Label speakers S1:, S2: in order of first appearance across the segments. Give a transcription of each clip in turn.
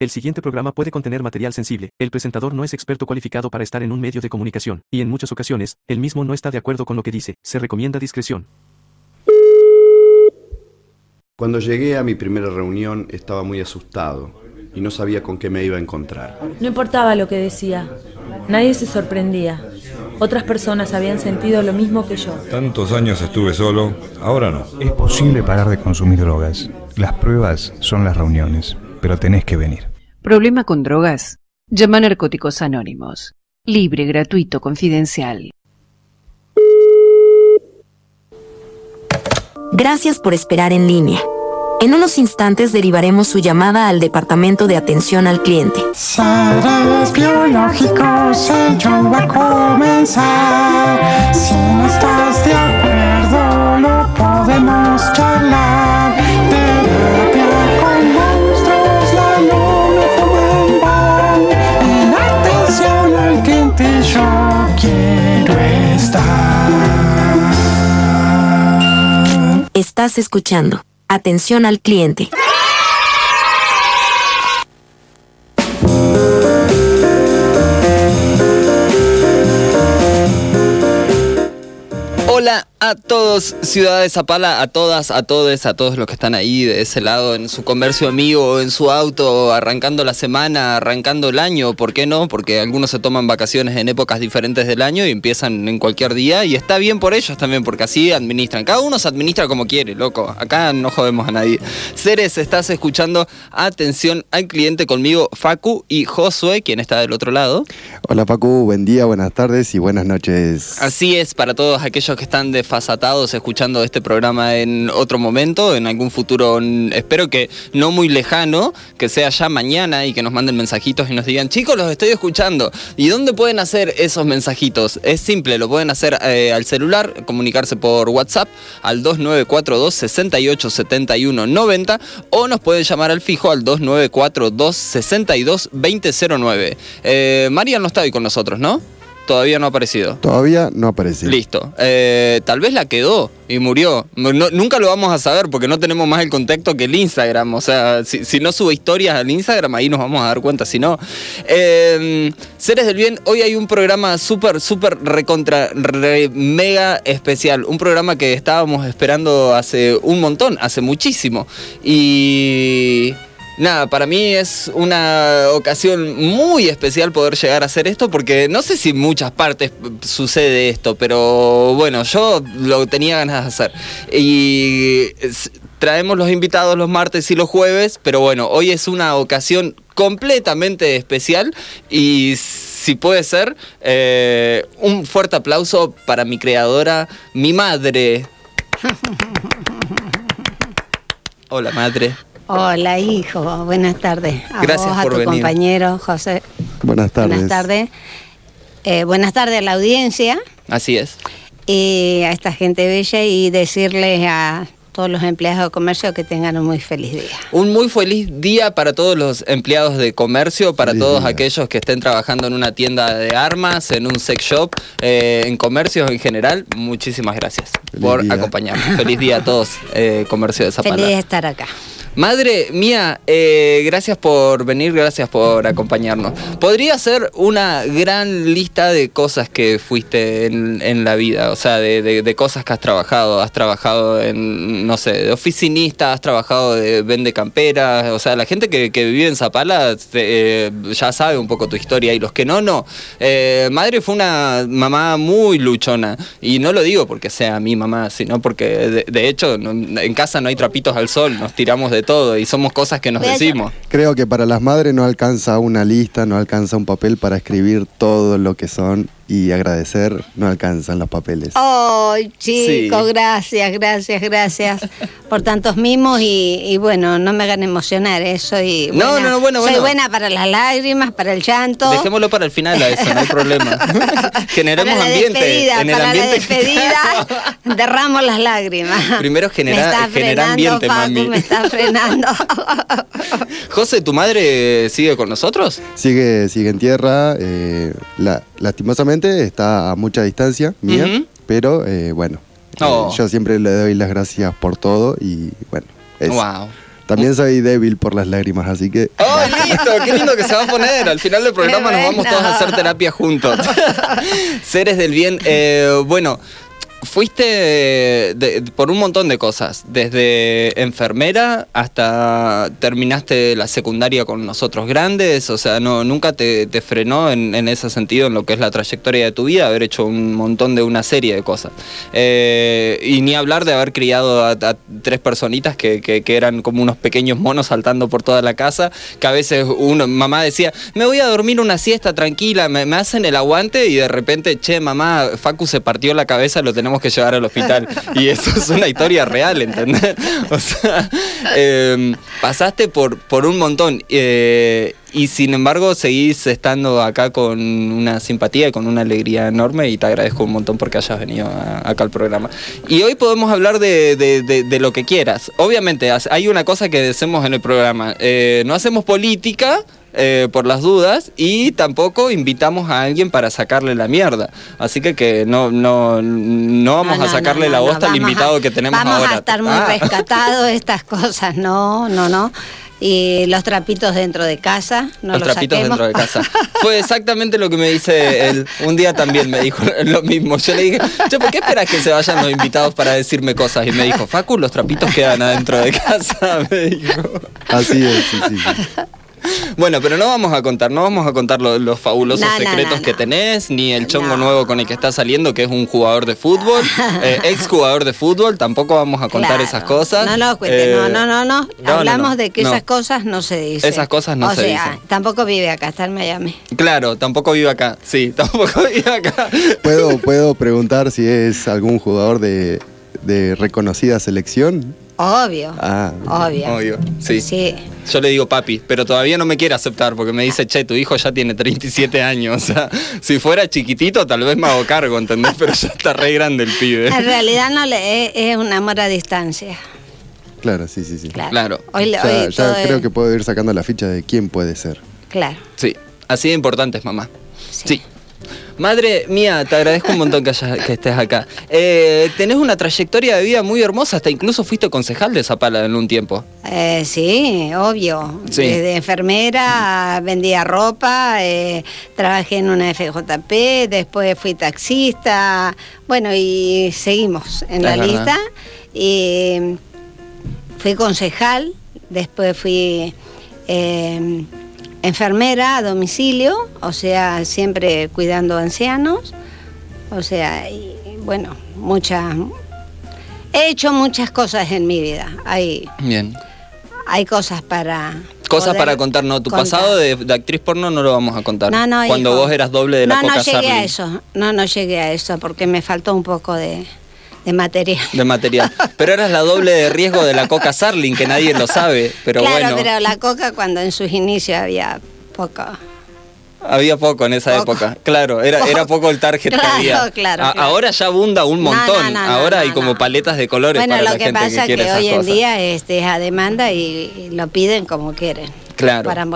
S1: El siguiente programa puede contener material sensible. El presentador no es experto cualificado para estar en un medio de comunicación, y en muchas ocasiones, el mismo no está de acuerdo con lo que dice. Se recomienda discreción.
S2: Cuando llegué a mi primera reunión estaba muy asustado y no sabía con qué me iba a encontrar.
S3: No importaba lo que decía. Nadie se sorprendía. Otras personas habían sentido lo mismo que yo.
S4: Tantos años estuve solo, ahora no.
S5: Es posible parar de consumir drogas. Las pruebas son las reuniones, pero tenés que venir.
S6: ¿Problema con drogas? Llama a Narcóticos Anónimos. Libre, gratuito, confidencial.
S7: Gracias por esperar en línea. En unos instantes derivaremos su llamada al Departamento de Atención al Cliente.
S8: Seres biológicos, el show va a comenzar. Si no estás de acuerdo, lo podemos charlar.
S7: Estás escuchando. Atención al cliente.
S9: Hola a todos, Ciudad de Zapala, a todas, a todos, a todos los que están ahí de ese lado en su comercio amigo, en su auto, arrancando la semana, arrancando el año, ¿por qué no? Porque algunos se toman vacaciones en épocas diferentes del año y empiezan en cualquier día y está bien por ellos también, porque así administran. Cada uno se administra como quiere, loco. Acá no jodemos a nadie. Ceres, estás escuchando Atención al cliente conmigo, Facu y Josué, quien está del otro lado.
S10: Hola Facu, buen día, buenas tardes y buenas noches.
S9: Así es, para todos aquellos que están desfasatados escuchando este programa en otro momento, en algún futuro, espero que no muy lejano, que sea ya mañana y que nos manden mensajitos y nos digan, chicos, los estoy escuchando. ¿Y dónde pueden hacer esos mensajitos? Es simple, lo pueden hacer eh, al celular, comunicarse por WhatsApp al 2942 68 71 90 o nos pueden llamar al fijo al 2942 62 2009. Eh, María no está hoy con nosotros, ¿no? Todavía no ha aparecido.
S10: Todavía no aparece.
S9: Listo. Eh, tal vez la quedó y murió. No- nunca lo vamos a saber porque no tenemos más el contacto que el Instagram. O sea, si, si no sube historias al Instagram, ahí nos vamos a dar cuenta. Si no. Eh, Seres del Bien, hoy hay un programa súper, súper recontra, re, mega especial. Un programa que estábamos esperando hace un montón, hace muchísimo. Y. Nada, para mí es una ocasión muy especial poder llegar a hacer esto porque no sé si en muchas partes sucede esto, pero bueno, yo lo tenía ganas de hacer. Y traemos los invitados los martes y los jueves, pero bueno, hoy es una ocasión completamente especial y si puede ser, eh, un fuerte aplauso para mi creadora, mi madre. Hola madre.
S11: Hola, hijo. Buenas tardes. A
S9: Gracias
S11: vos, a
S9: por
S11: tu
S9: venir.
S11: compañero, José.
S10: Buenas tardes.
S11: Buenas tardes. Eh, buenas tardes a la audiencia
S9: Así es.
S11: y a esta gente bella y decirles a todos los empleados de comercio que tengan un muy feliz día.
S9: Un muy feliz día para todos los empleados de comercio, para
S10: Feliz
S9: todos
S10: día.
S9: aquellos que estén trabajando en una tienda de armas, en un sex shop, eh, en comercios en general. Muchísimas gracias
S10: Feliz
S9: por
S10: día.
S9: acompañarnos. Feliz día a todos, eh, comercio de Zapala.
S11: Feliz de estar acá.
S9: Madre mía, eh, gracias por venir, gracias por acompañarnos. Podría ser una gran lista de cosas que fuiste en, en la vida, o sea, de, cosas que has trabajado. Has trabajado en, no sé, de oficinista, has trabajado de vende camperas, o sea, la gente que, que vive en Zapala eh, ya sabe un poco tu historia y los que no, no. Eh, madre fue una mamá muy luchona y no lo digo porque sea mi mamá, sino porque de, de hecho no- en casa no hay trapitos al sol, nos tiramos de todo y somos cosas que nos decimos.
S10: Creo que para las madres no alcanza una lista, no alcanza un papel para escribir todo lo que son y agradecer, no alcanzan los papeles.
S11: Ay, chicos,
S9: Sí.
S11: gracias, gracias, gracias por tantos mimos y, y bueno, no me hagan emocionar, eh, soy
S9: No,
S11: buena,
S9: no, no, bueno,
S11: soy
S9: bueno.
S11: buena para las lágrimas, para el llanto.
S9: Dejémoslo para el final a eso, no hay problema. Generemos
S11: para la
S9: ambiente.
S11: despedida,
S9: en el
S11: para
S9: ambiente
S11: la despedida derramo las lágrimas.
S9: Primero genera-
S11: me está
S9: genera
S11: frenando,
S9: ambiente, mami.
S11: me está frenando.
S9: José, ¿tu madre sigue con nosotros?
S10: Sigue, sigue en tierra, eh, la- lastimosamente está a mucha distancia mía,
S9: Ujú.
S10: pero eh, bueno, eh,
S9: Oh.
S10: yo siempre le doy las gracias por todo y bueno, es
S9: Wow.
S10: También soy débil por las lágrimas, así que...
S9: ¡Oh, listo! ¡Qué lindo que se va a poner! Al final del programa
S11: Qué
S9: nos vamos todos a hacer terapia juntos. Seres del bien. eh, bueno, fuiste por un montón de cosas. Desde enfermera hasta terminaste la secundaria con nosotros grandes. O sea, no, nunca te, frenó en, en ese sentido, en lo que es la trayectoria de tu vida, haber hecho un montón de una serie de cosas. Eh, y ni hablar de haber criado a, tres personitas que, que- que eran como unos pequeños monos saltando por toda la casa, que a veces uno, mamá decía, me voy a dormir una siesta tranquila, me, me hacen el aguante y de repente, che, mamá, Facu se partió la cabeza, lo tenemos que llevar al hospital. Y eso es una historia real, ¿entendés? O sea, eh, pasaste por, por un montón. eh, y sin embargo, seguís estando acá con una simpatía y con una alegría enorme y te agradezco un montón porque hayas venido a- acá al programa. Y hoy podemos hablar de, de- de- de lo que quieras. Obviamente, hay una cosa que hacemos en el programa. eh, no hacemos política. Eh, por las dudas y tampoco invitamos a alguien para sacarle la mierda así que que no no no vamos
S11: No,
S9: a sacarle
S11: no,
S9: la
S11: no,
S9: bosta al
S11: vamos
S9: invitado
S11: a-
S9: que tenemos
S11: vamos
S9: ahora
S11: a estar muy
S9: Ah.
S11: rescatados estas cosas, no, no, no. Y los trapitos dentro de casa, no
S9: los
S11: los,
S9: trapitos
S11: saquemos.
S9: dentro de casa. Fue exactamente lo que me dice él. Un día también me dijo lo mismo. Yo le dije, che, ¿por qué esperas que se vayan los invitados para decirme cosas? Y me dijo, Facu, los trapitos quedan adentro de casa, me dijo.
S10: Así es, sí, sí. sí.
S9: Bueno, pero no vamos a contar, no vamos a contar lo- los fabulosos
S11: No,
S9: secretos
S11: no,
S9: que
S11: no.
S9: tenés, ni el chongo
S11: No.
S9: nuevo con el que está saliendo, que es un jugador de fútbol, eh, ex jugador de fútbol, tampoco vamos a contar
S11: Claro.
S9: esas cosas.
S11: No, no, cuente,
S9: Eh,
S11: no, no, no, no.
S9: no, no,
S11: Hablamos
S9: no,
S11: de que
S9: no.
S11: esas cosas no se dicen.
S9: Esas cosas no
S11: o
S9: se
S11: sea,
S9: dicen.
S11: tampoco vive acá, está en Miami.
S9: Claro, tampoco vive acá, sí, tampoco vive acá.
S10: ¿Puedo, ¿Puedo preguntar si es algún jugador de, de reconocida selección?
S11: Obvio.
S10: Ah,
S11: Obvio.
S9: Obvio, sí.
S11: Sí.
S9: Yo le digo papi, pero todavía no me quiere aceptar porque me dice, che, tu hijo ya tiene 37 años. O sea, si fuera chiquitito tal vez me hago cargo, ¿entendés? Pero ya está re grande el pibe.
S11: En realidad no le es, es un amor a distancia.
S10: claro, sí, sí, sí.
S11: Claro.
S9: Claro.
S11: Hoy, le-
S10: Ya,
S11: hoy
S10: ya
S11: todo
S10: creo
S11: es-
S10: que puedo ir sacando la ficha de quién puede ser.
S11: Claro.
S9: Sí, así de importante es mamá.
S11: Sí.
S9: Sí. Madre mía, te agradezco un montón que, hayas- que estés acá. Eh, tenés una trayectoria de vida muy hermosa, hasta incluso fuiste concejal de Zapala en un tiempo.
S11: Eh, sí, obvio.
S9: Sí.
S11: Desde enfermera, vendía ropa, eh, trabajé en una FJP, después fui taxista, bueno, y seguimos en la
S9: verdad.
S11: lista. Y fui concejal, después fui eh, enfermera a domicilio, o sea, siempre cuidando ancianos, o sea, y bueno, muchas... He hecho muchas cosas en mi vida. Hay,
S9: Bien.
S11: hay cosas para.
S9: Cosas para contar, no, tu
S11: contar.
S9: pasado de, de actriz porno no lo vamos a contar.
S11: No, no,
S9: Cuando
S11: hijo.
S9: vos eras doble de la
S11: no,
S9: Coca
S11: no llegué a eso. No, no llegué a eso porque me faltó un poco de, de material.
S9: De material. Pero eras la doble de riesgo de la Coca Sarling, que nadie lo sabe. Pero
S11: claro,
S9: bueno,
S11: pero la coca cuando en sus inicios había poco.
S9: había poco en esa
S11: Poco.
S9: época. Claro, era, era poco el target que
S11: Claro,
S9: había.
S11: claro,
S9: A-
S11: claro.
S9: Ahora ya abunda un montón.
S11: no, no, no,
S9: Ahora hay como paletas de colores
S11: Bueno,
S9: para
S11: lo
S9: la
S11: que
S9: gente
S11: pasa
S9: que quiere
S11: que
S9: esas
S11: hoy en día este, es a demanda y, lo piden como quieren.
S9: Claro.
S11: Para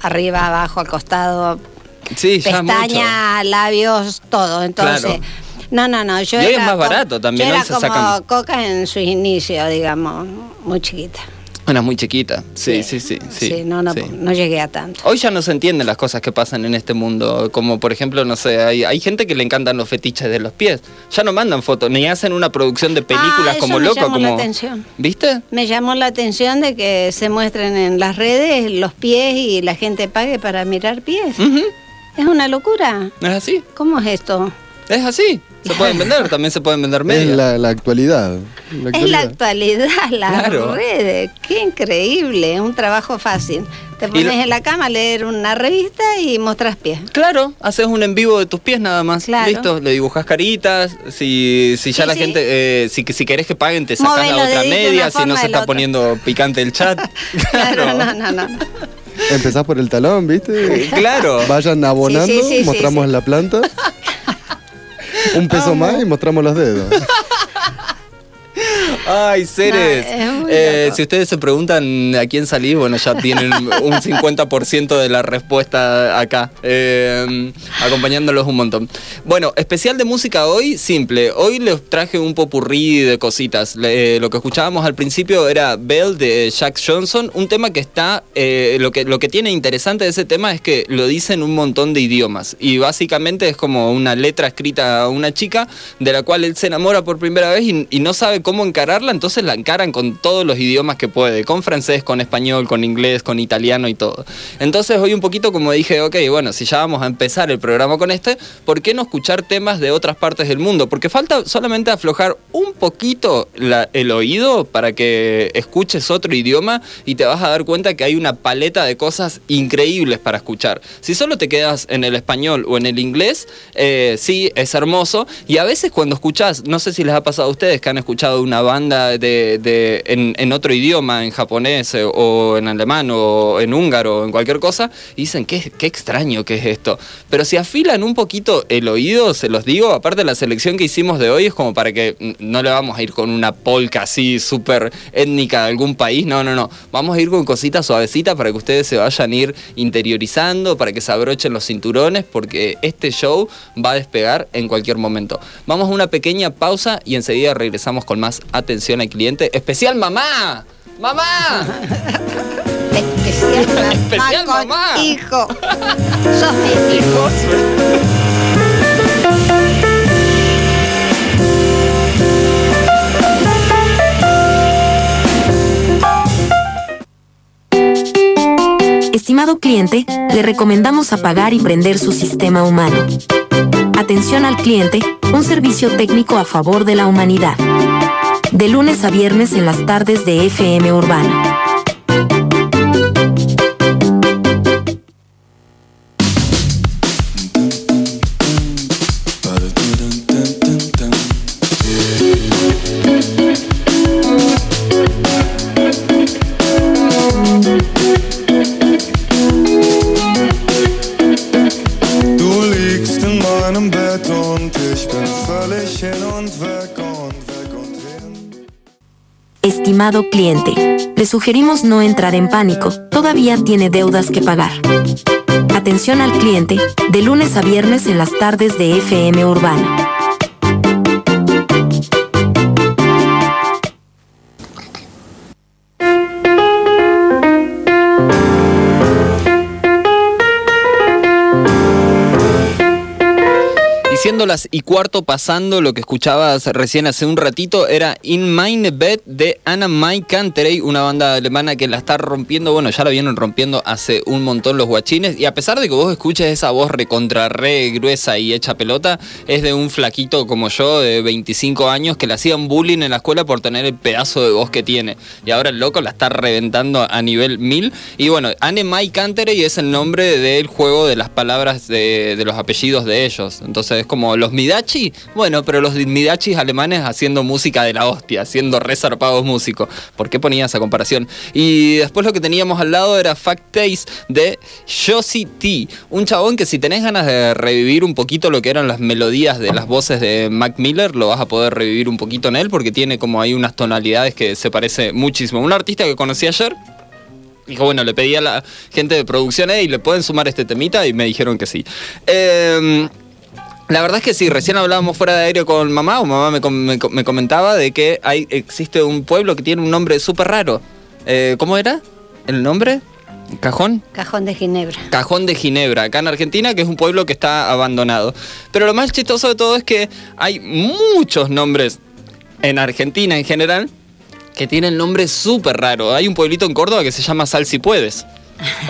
S11: arriba, abajo, al costado,
S9: Sí,
S11: pestaña, labios, todo. Entonces,
S9: Claro.
S11: No, no, no. Yo
S9: Y hoy es
S11: era
S9: más
S11: como-
S9: barato también,
S11: Yo era como
S9: sacan-
S11: coca en sus inicios, digamos, muy chiquita.
S9: Una muy chiquita. Sí, sí, sí. sí,
S11: Sí, no, no,
S9: sí.
S11: no llegué a tanto.
S9: Hoy ya no se entienden las cosas que pasan en este mundo, como por ejemplo, no sé, hay, hay gente que le encantan los fetiches de los pies. Ya no mandan fotos, ni hacen una producción de películas
S11: Ah, eso
S9: como
S11: me
S9: loco,
S11: llamó la atención.
S9: ¿Viste?
S11: Me llamó la atención de que se muestren en las redes los pies y la gente pague para mirar pies. Es una locura.
S9: Es así,
S11: ¿Cómo es esto?
S9: es así. Se pueden vender, también se pueden vender
S10: Es
S9: medias.
S10: la, la actualidad. la
S11: Es la
S10: actualidad.
S11: las
S9: Claro.
S11: redes. Qué increíble, un trabajo fácil. Te pones
S9: lo-
S11: en la cama a leer una revista y mostras pies.
S9: Claro, haces un en vivo de tus pies nada más.
S11: Claro.
S9: Listo, le dibujas caritas. Si, si ya
S11: Sí,
S9: la
S11: sí.
S9: gente, eh, si, si querés que paguen, te sacas la otra media. Si no se está poniendo picante el chat.
S11: Claro,
S9: Claro,
S11: no, no, no.
S10: Empezás por el talón, ¿viste?
S9: claro.
S10: Vayan abonando,
S11: Sí, sí, sí, sí,
S10: mostramos
S11: sí.
S10: la planta. Un peso más y mostramos los dedos.
S9: Ay, Ceres.
S11: No, es muy
S9: Eh, si ustedes se preguntan a quién salís, bueno, ya tienen un 50% de la respuesta acá, eh, acompañándolos un montón. Bueno, especial de música hoy, simple. Hoy les traje un popurrí de cositas. Le- lo que escuchábamos al principio era Bell de Jack Johnson, un tema que está, eh, lo, que, lo que tiene interesante de ese tema es que lo dice en un montón de idiomas. Y básicamente es como una letra escrita a una chica de la cual él se enamora por primera vez y, y no sabe cómo encararla, entonces la encaran con todos los idiomas que puede, con francés, con español, con inglés, con italiano y todo. Entonces hoy un poquito como dije, ok, bueno, si ya vamos a empezar el programa con este, ¿por qué no escuchar temas de otras partes del mundo? Porque falta solamente aflojar un poquito el oído para que escuches otro idioma y te vas a dar cuenta que hay una paleta de cosas increíbles para escuchar. Si solo te quedas en el español o en el inglés, eh, sí, es hermoso. Y a veces cuando escuchás, no sé si les ha pasado a ustedes que han escuchado una banda de, en, otro idioma, en japonés eh, o en alemán o en húngaro o en cualquier cosa, y dicen, qué, qué extraño que es esto. Pero si afilan un poquito el oído, se los digo, aparte la selección que hicimos de hoy es como para que no le vamos a ir con una polca así súper étnica de algún país, no, no, no. Vamos a ir con cositas suavecitas para que ustedes se vayan a ir interiorizando, para que se abrochen los cinturones, porque este show va a despegar en cualquier momento. Vamos a una pequeña pausa y enseguida regresamos con más atención al cliente. Especial mamá. ¡Mamá!
S11: Especial mamá.
S9: Especial
S11: con
S9: mamá.
S11: Hijo. Sos mi hijo.
S7: Estimado cliente, le recomendamos apagar y prender su sistema humano. Atención al cliente, un servicio técnico a favor de la humanidad. De lunes a viernes en las tardes de FM Urbana. Cliente, le sugerimos no entrar en pánico, todavía tiene deudas que pagar. Atención al cliente, de lunes a viernes en las tardes de FM Urbana.
S9: Siendo las y cuarto pasando, lo que escuchabas recién hace un ratito era In Mine Bed de Anna Mai Canterey, una banda alemana que la está rompiendo, bueno, ya la vienen rompiendo hace un montón los guachines. Y a pesar de que vos escuches esa voz recontra re gruesa y hecha pelota, es de un flaquito como yo, de 25 años, que le hacían bullying en la escuela por tener el pedazo de voz que tiene. Y ahora el loco la está reventando a nivel 1000. Y bueno, Anne Mai Canterey es el nombre del juego de las palabras de, de los apellidos de ellos. Entonces es como los Midachi, bueno, pero los Midachis alemanes haciendo música de la hostia, siendo resarpados músicos. ¿Por qué ponía esa comparación? Y después lo que teníamos al lado era Fact Taste de Josie T, un chabón que si tenés ganas de revivir un poquito lo que eran las melodías de las voces de Mac Miller, lo vas a poder revivir un poquito en él porque tiene como ahí unas tonalidades que se parece muchísimo. Un artista que conocí ayer, Dijo, bueno, le pedí a la gente de producción y le pueden sumar este temita y me dijeron que sí. Eh, la verdad es que sí, recién hablábamos fuera de aire con mamá, o mamá me, com- me co- me comentaba de que hay, existe un pueblo que tiene un nombre súper raro. Eh, ¿Cómo era el nombre? ¿Cajón?
S11: Cajón de Ginebra.
S9: Cajón de Ginebra, acá en Argentina, que es un pueblo que está abandonado. Pero lo más chistoso de todo es que hay muchos nombres en Argentina en general que tienen nombres súper raros. Hay un pueblito en Córdoba que se llama Sal si puedes.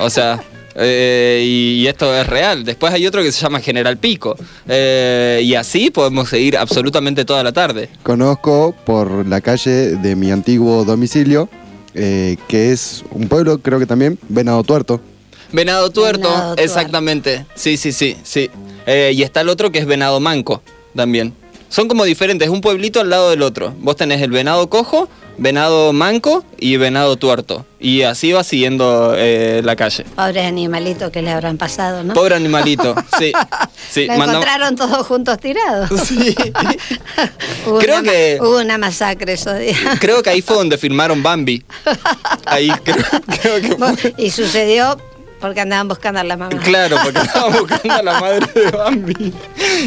S9: O sea, eh, y, y esto es real. Después hay otro que se llama General Pico. Eh, y así podemos seguir absolutamente toda la tarde.
S10: Conozco por la calle de mi antiguo domicilio, eh, que es un pueblo, creo que también, Venado Tuerto.
S9: Venado tuerto,
S11: Venado tuerto.
S9: exactamente. Sí, sí, sí, sí. Eh, y está el otro que es venado manco también. Son como diferentes, un pueblito al lado del otro. Vos tenés el venado cojo, venado manco y venado tuerto. Y así va siguiendo eh, la calle.
S11: Pobres animalitos que le habrán pasado, ¿no?
S9: Pobre animalito, sí. Sí,
S11: Lo encontraron todos juntos tirados.
S9: Sí.
S11: hubo,
S9: Creo
S11: una,
S9: que-
S11: hubo una masacre esos días.
S9: Creo que ahí fue donde filmaron Bambi. Ahí creo, creo que fue.
S11: Y sucedió porque andaban buscando a la mamá.
S9: Claro, porque estábamos buscando a la madre de Bambi.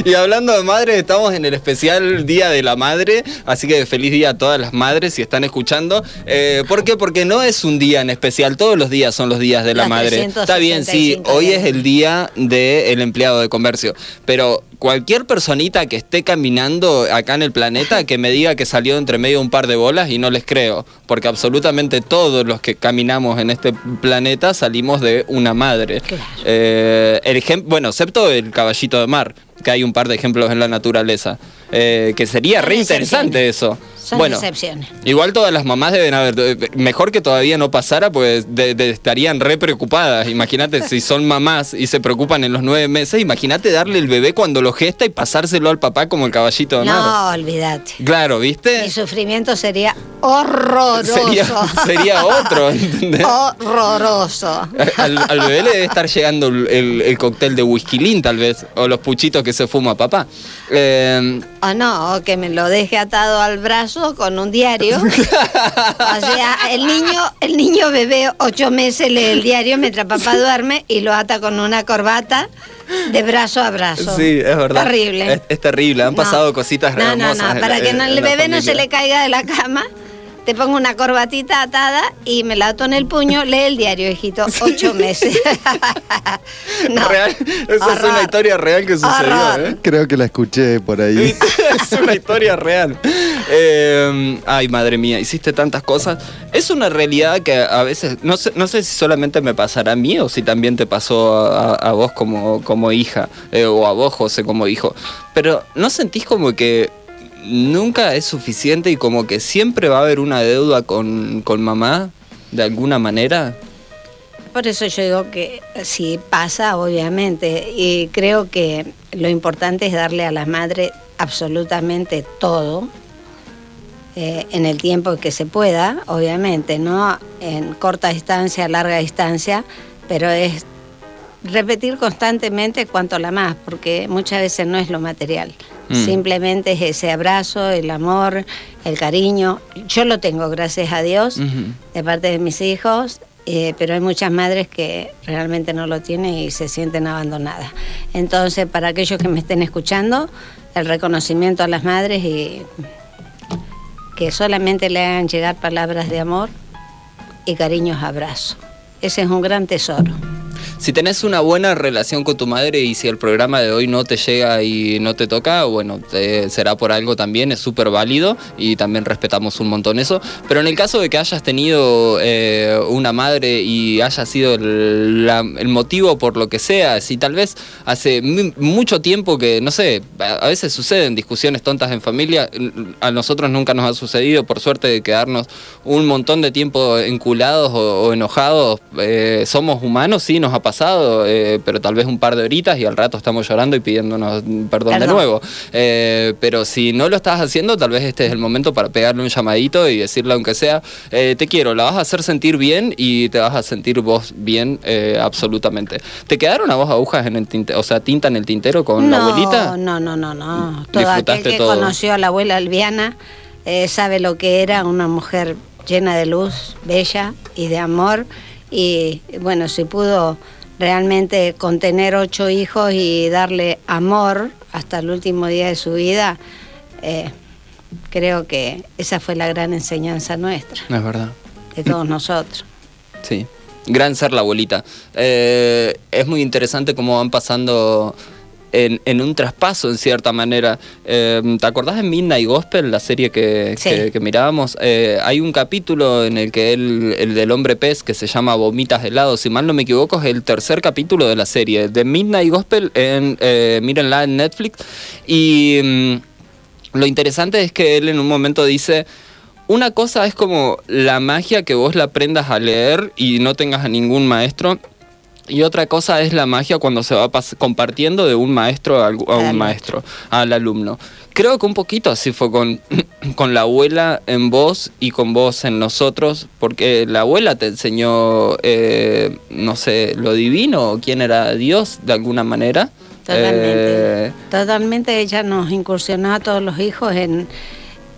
S9: Y hablando de madre, estamos en el especial Día de la Madre, así que feliz día a todas las madres si están escuchando. Eh, ¿Por qué? Porque no es un día en especial, todos los días son los días de la
S11: Los
S9: madre. Está bien, sí,
S11: 365
S9: hoy es el día del empleado de comercio, pero cualquier personita que esté caminando acá en el planeta que me diga que salió entre medio un par de bolas y no les creo, porque absolutamente todos los que caminamos en este planeta salimos de una madre. Eh, el bueno, excepto el caballito de mar, que hay un par de ejemplos en la naturaleza, eh, que sería
S11: Son
S9: re interesante eso.
S11: Son
S9: bueno,
S11: excepciones.
S9: Igual todas las mamás deben haber, mejor que todavía no pasara, pues de- de- estarían re preocupadas. Imagínate si son mamás y se preocupan en los nueve meses, imagínate darle el bebé cuando lo gesta y pasárselo al papá como el caballito de.
S11: No, olvídate.
S9: Claro, ¿viste?
S11: Mi sufrimiento sería horroroso.
S9: Sería, sería otro, ¿entendés?
S11: Horroroso.
S9: Al, al bebé le debe estar llegando el, el- el cóctel de whisky lean, tal vez, o los puchitos que se fuma papá. Eh,
S11: O no, o que me lo deje atado al brazo con un diario. o sea, el niño, el niño bebé ocho meses lee el diario mientras papá duerme y lo ata con una corbata de brazo a brazo.
S9: sí, es verdad.
S11: Terrible.
S9: Es, es terrible, han
S11: No.
S9: pasado cositas
S11: No, no,
S9: hermosas.
S11: no,
S9: en
S11: para que
S9: en-
S11: no- el bebé no se le caiga de la cama. Te pongo una corbatita atada y me la ato en el puño, lee el diario, hijito, ocho meses. no.
S9: Real, esa es una historia real que sucedió. ¿eh?
S10: Creo que la escuché por ahí.
S9: es una historia real. Eh, ay, madre mía, hiciste tantas cosas. Es una realidad que a veces, no sé, no sé si solamente me pasará a mí o si también te pasó a, a vos como, como hija, eh, o a vos, José, como hijo. Pero ¿no sentís como que nunca es suficiente y como que siempre va a haber una deuda con, con mamá, de alguna manera?
S11: Por eso yo digo que sí pasa, obviamente, y creo que lo importante es darle a la madre absolutamente todo eh, en el tiempo que se pueda, obviamente, no en corta distancia, larga distancia, pero es repetir constantemente cuanto la más, porque muchas veces no es lo material.
S12: Mm.
S11: Simplemente es ese abrazo, el amor, el cariño. Yo lo tengo, gracias a Dios, de parte de mis hijos, eh, pero hay muchas madres que realmente no lo tienen y se sienten abandonadas. Entonces, para aquellos que me estén escuchando, el reconocimiento a las madres y que solamente le hagan llegar palabras de amor y cariños abrazos. Ese es un gran tesoro.
S9: Si tenés una buena relación con tu madre y si el programa de hoy no te llega y no te toca, bueno, te- será por algo también, es súper válido y también respetamos un montón eso. Pero en el caso de que hayas tenido eh, una madre y haya sido el, la- el motivo por lo que sea, si tal vez hace mu- mucho tiempo que, no sé, a veces suceden discusiones tontas en familia, a nosotros nunca nos ha sucedido, por suerte, de quedarnos un montón de tiempo enculados o, o enojados. Eh, somos humanos, sí, nos pasado, eh, pero tal vez un par de horitas y al rato estamos llorando y pidiéndonos perdón, de nuevo. Eh, pero si no lo estás haciendo, tal vez este es el momento para pegarle un llamadito y decirle, aunque sea, eh, te quiero, la vas a hacer sentir bien y te vas a sentir vos bien, absolutamente. ¿Te quedaron a vos agujas en el tintero, o sea, tinta en el tintero con la abuelita?
S11: No, no, no, no. Todo aquel que
S9: todo.
S11: conoció a la abuela Albiana sabe lo que era una mujer llena de luz, bella y de amor. Y bueno, si pudo realmente contener ocho hijos y darle amor hasta el último día de su vida, eh, creo que esa fue la gran enseñanza nuestra,
S9: Es verdad.
S11: de todos nosotros.
S9: Sí, gran ser la abuelita. Eh, es muy interesante cómo van pasando en, en un traspaso, en cierta manera. Eh, ¿Te acordás de Midnight Gospel, la serie que,
S11: Sí.
S9: que- que mirábamos? Eh, hay un capítulo en el que él, el del hombre pez, que se llama Vomitas de helado, si mal no me equivoco, es el tercer capítulo de la serie. De Midnight Gospel, en, eh, mírenla en Netflix. Y mm, lo interesante es que él en un momento dice... Una cosa es como la magia que vos la aprendas a leer y no tengas a ningún maestro. Y otra cosa es la magia cuando se va compartiendo de un maestro a, un maestro, al alumno. Creo que un poquito así fue con, con la abuela en vos y con vos en nosotros, porque la abuela te enseñó, eh, no sé, lo divino, o quién era Dios de alguna manera.
S11: Totalmente.
S9: Eh,
S11: Totalmente ella nos incursionó a todos los hijos en,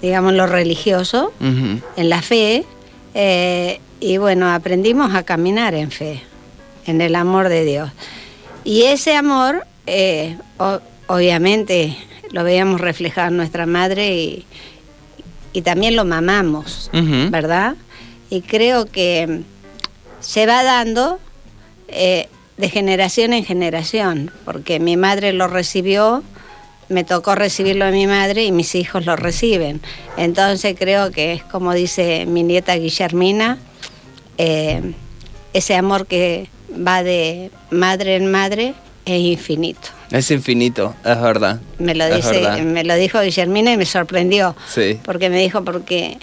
S11: digamos, lo religioso, en la fe, eh, y bueno, aprendimos a caminar en fe, en el amor de Dios. Y ese amor, eh, o- obviamente, lo veíamos reflejado en nuestra madre y, y también lo mamamos. ¿verdad? Y creo que se va dando eh, de generación en generación, porque mi madre lo recibió, me tocó recibirlo de mi madre y mis hijos lo reciben. Entonces creo que es como dice mi nieta Guillermina, eh, ese amor que va de madre en madre es infinito.
S9: Es infinito, es verdad.
S11: Me lo, dice,
S9: verdad.
S11: me lo dijo Guillermina y me sorprendió.
S9: Sí.
S11: Porque me dijo, porque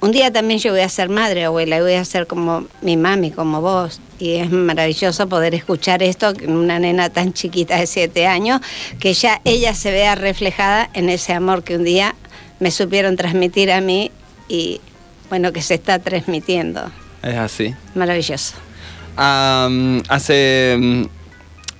S11: un día también yo voy a ser madre, abuela, y voy a ser como mi mami, como vos. Y es maravilloso poder escuchar esto, que una nena tan chiquita de siete años, que ya ella se vea reflejada en ese amor que un día me supieron transmitir a mí y bueno, que se está transmitiendo.
S9: Es así.
S11: Maravilloso.
S9: Am, hace. mm,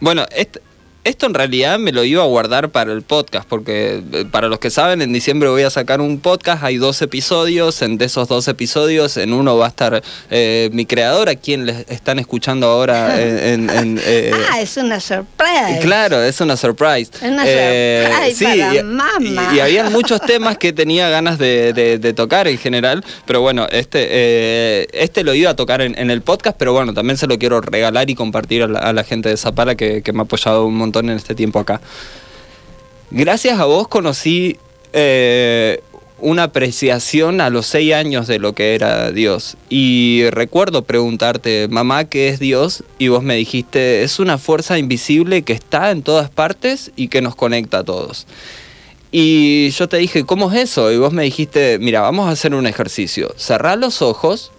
S9: Bueno, est- esto en realidad me lo iba a guardar para el podcast, porque eh, para los que saben, en diciembre voy a sacar un podcast, hay dos episodios, en de esos dos episodios, en uno va a estar eh, mi creador, a quien les están escuchando ahora en... en- en, eh,
S11: ah, es una sorpresa.
S9: Claro, es una surprise.
S11: Es una
S9: Eh,
S11: surprise para
S9: y,
S11: mamá.
S9: y, y habían muchos temas que tenía ganas de, de- de tocar en general, pero bueno, este, este lo iba a tocar en, en el podcast, pero bueno, también se lo quiero regalar y compartir a la, a la gente de Zapala que, que me ha apoyado un montón en este tiempo acá. Gracias a vos conocí eh, una apreciación a los seis años de lo que era Dios. Y recuerdo preguntarte, mamá, ¿qué es Dios? Y vos me dijiste, es una fuerza invisible que está en todas partes y que nos conecta a todos. Y yo te dije, ¿cómo es eso? Y vos me dijiste, mira, vamos a hacer un ejercicio. Cerrá los ojos,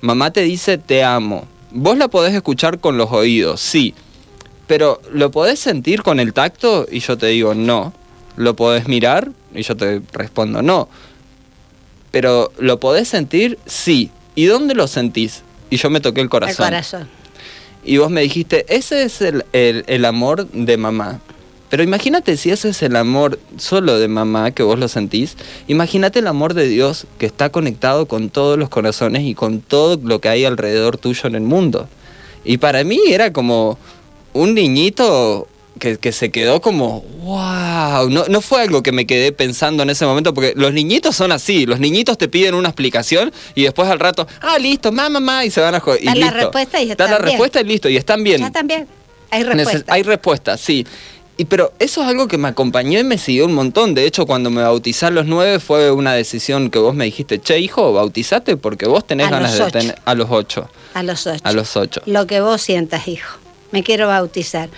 S9: mamá te dice, te amo. Vos la podés escuchar con los oídos, sí. Pero ¿lo podés sentir con el tacto? Y yo te digo, no. ¿Lo podés mirar? Y yo te respondo, no. Pero ¿lo podés sentir? Sí. ¿Y dónde lo sentís? Y yo me toqué el
S11: El
S9: corazón.
S11: corazón.
S9: Y vos me dijiste, ese es el, el- el amor de mamá. Pero imagínate si ese es el amor solo de mamá que vos lo sentís. Imagínate el amor de Dios que está conectado con todos los corazones y con todo lo que hay alrededor tuyo en el mundo. Y para mí era como un niñito que, que se quedó como, wow. No, no fue algo que me quedé pensando en ese momento, porque los niñitos son así. Los niñitos te piden una explicación y después al rato, ah, listo, mamá, mamá, y se van a jugar.
S11: Da la respuesta y están
S9: la
S11: bien.
S9: respuesta y listo, y están bien.
S11: Ya también. Hay
S9: Neces-
S11: respuesta.
S9: Hay respuesta, sí. Y, pero eso es algo que me acompañó y me siguió un montón. De hecho, cuando me bautizé a los nueve fue una decisión que vos me dijiste, che, hijo, bautizate porque vos tenés
S11: A
S9: ganas de tener... A los ocho.
S11: A los ocho.
S9: A los ocho.
S11: Lo que vos sientas, hijo. Me quiero bautizar.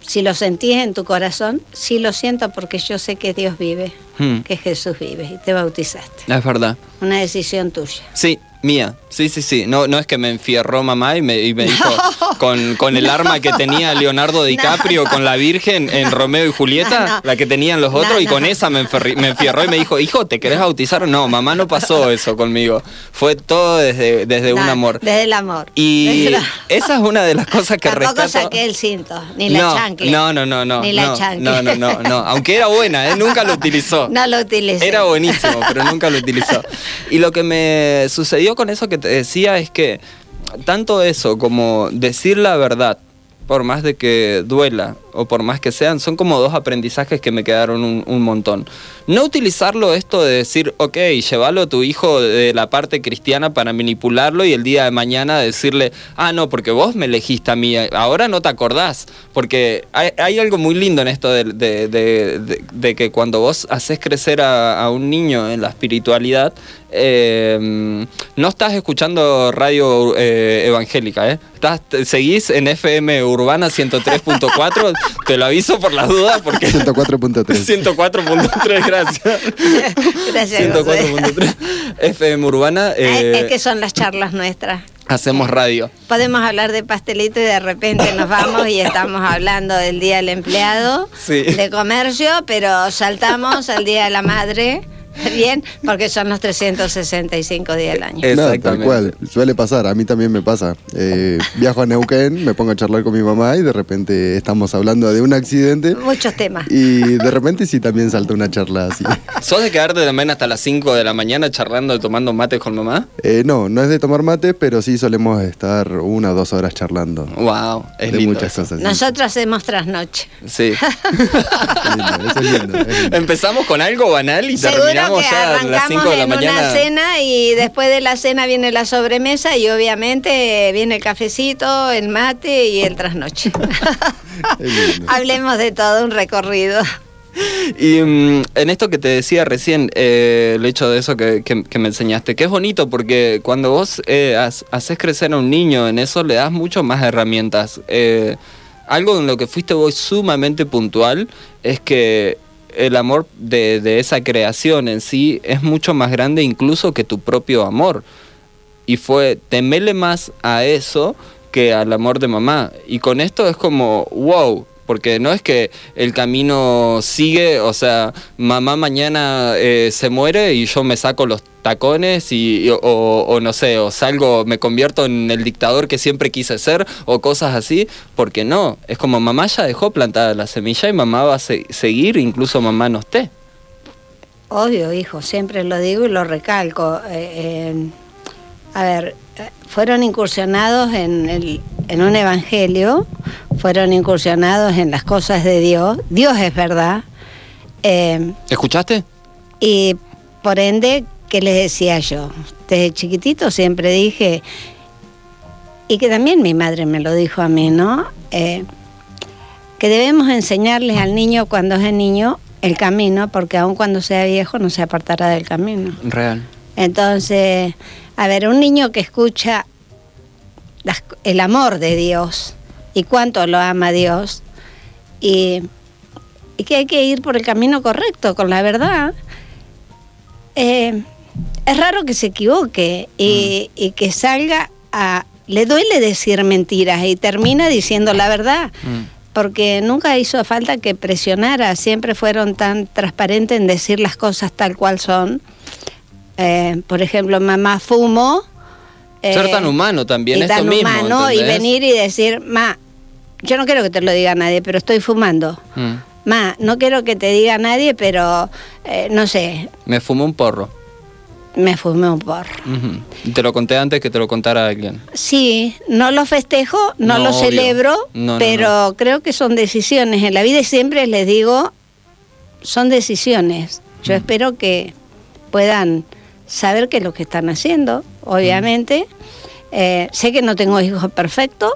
S11: Si lo sentís en tu corazón, sí lo siento porque yo sé que Dios vive,
S9: Hmm,
S11: que Jesús vive y te bautizaste.
S9: es verdad.
S11: Una decisión tuya.
S9: Sí, mía. Sí, sí, sí. No, no es que me enfierró mamá y me, y me dijo con, con el arma que tenía Leonardo DiCaprio, con la Virgen en Romeo y Julieta, la que tenían los otros, y con esa me, me enfierró y me dijo, hijo, ¿te querés bautizar? No, mamá no pasó eso conmigo. Fue todo desde, desde un amor.
S11: Desde el amor.
S9: Y
S11: la-
S9: esa es una de las cosas que
S11: Tampoco
S9: rescato.
S11: saqué el cinto, ni la
S9: no,
S11: chancla.
S9: no, no, no, no.
S11: Ni la
S9: no,
S11: chancla.
S9: no, no, no. Aunque era buena, ¿eh? nunca lo utilizó.
S11: No lo utilicé.
S9: Era buenísimo, pero nunca lo utilizó. Y lo que me sucedió con eso que te decía es que tanto eso como decir la verdad, por más de que duela o por más que sean, son como dos aprendizajes que me quedaron un, montón. No utilizarlo esto de decir, ok, llévalo a tu hijo de la parte cristiana para manipularlo y el día de mañana decirle, ah, no, porque vos me elegiste a mí, ahora no te acordás. Porque hay, hay algo muy lindo en esto de, de- de- de- de que cuando vos haces crecer a, a un niño en la espiritualidad, eh, no estás escuchando radio eh, evangélica, ¿eh? Estás, seguís en FM Urbana 103.4, te lo aviso por las dudas porque...
S10: 104.3.
S9: 104.3, gracias.
S11: Gracias, José.
S9: 104.3 FM Urbana,
S11: Ay,
S9: eh,
S11: es que son las charlas nuestras.
S9: hacemos radio.
S11: Podemos hablar de pastelito y de repente nos vamos y estamos hablando del Día del Empleado,
S9: Sí.
S11: de comercio, pero saltamos al Día de la Madre, Bien, porque son los 365 días del año.
S10: No, tal cual, suele pasar, a mí también me pasa. Eh, viajo a Neuquén, me pongo a charlar con mi mamá y de repente estamos hablando de un accidente
S11: Muchos temas.
S10: y de repente sí también salta una charla así.
S9: ¿Sos de quedarte también hasta las 5 de la mañana charlando y tomando mates con mamá?
S10: Eh, no, no es de tomar mate, pero sí solemos estar una o dos horas charlando.
S9: Wow, es
S10: de
S9: lindo
S10: muchas
S9: eso.
S10: cosas. sí.
S11: Nosotros hacemos trasnoche.
S9: Sí.
S10: Eso es lindo, es lindo.
S9: Empezamos con algo banal y
S11: Seguro
S9: terminamos
S11: que
S9: ya a las 5
S11: arrancamos
S9: de la
S11: en
S9: mañana.
S11: una cena y después de la cena viene la sobremesa y obviamente viene el cafecito, el mate y el trasnoche. Hablemos de todo, un recorrido.
S9: Y mm, en esto que te decía recién, eh, el hecho de eso que, que- que me enseñaste, que es bonito porque cuando vos eh, has- haces crecer a un niño, en eso le das mucho más herramientas. Eh, algo en lo que fuiste vos sumamente puntual es que el amor de, de esa creación en sí es mucho más grande incluso que tu propio amor. Y fue temele más a eso que al amor de mamá. Y con esto es como, wow, porque no es que el camino sigue, o sea, mamá mañana eh, se muere y yo me saco los tacones y, o, no sé, o salgo, me convierto en el dictador que siempre quise ser o cosas así, porque no, es como mamá ya dejó plantada la semilla y mamá va a se- seguir, incluso mamá no esté.
S11: Obvio, hijo, siempre lo digo y lo recalco. Eh, eh, a ver, fueron incursionados en, el- en un evangelio, fueron incursionados en las cosas de Dios. Dios es verdad. Eh,
S9: ¿Escuchaste?
S11: y por ende, ¿qué les decía yo? Desde chiquitito siempre dije, y que también mi madre me lo dijo a mí, ¿no? Eh, que debemos enseñarles al niño cuando es niño el camino, porque aun cuando sea viejo no se apartará del camino.
S9: Real.
S11: Entonces, a ver, un niño que escucha las- el amor de Dios y cuánto lo ama Dios y, y que hay que ir por el camino correcto, con la verdad, eh, es raro que se equivoque y, y que salga a... Le duele decir mentiras y termina diciendo la verdad porque nunca hizo falta que presionara, siempre fueron tan transparentes en decir las cosas tal cual son. Eh, por ejemplo, mamá fumo.
S9: Ser
S11: eh,
S9: tan humano también,
S11: y
S9: esto
S11: tan
S9: mismo.
S11: humano y venir y decir, ma, yo no quiero que te lo diga nadie, pero estoy fumando.
S9: Mm.
S11: Ma, no quiero que te diga nadie, pero eh, no sé,
S9: Me fumé un porro.
S11: me fumé un porro.
S9: Y Te lo conté antes que te lo contara alguien.
S11: Sí, no lo festejo, no,
S9: No,
S11: lo
S9: obvio.
S11: celebro,
S9: No, no,
S11: pero creo que son decisiones. En la vida siempre les digo, son decisiones. Yo
S9: Mm.
S11: espero que puedan saber qué es lo que están haciendo, obviamente. Eh, sé que no tengo hijos perfectos,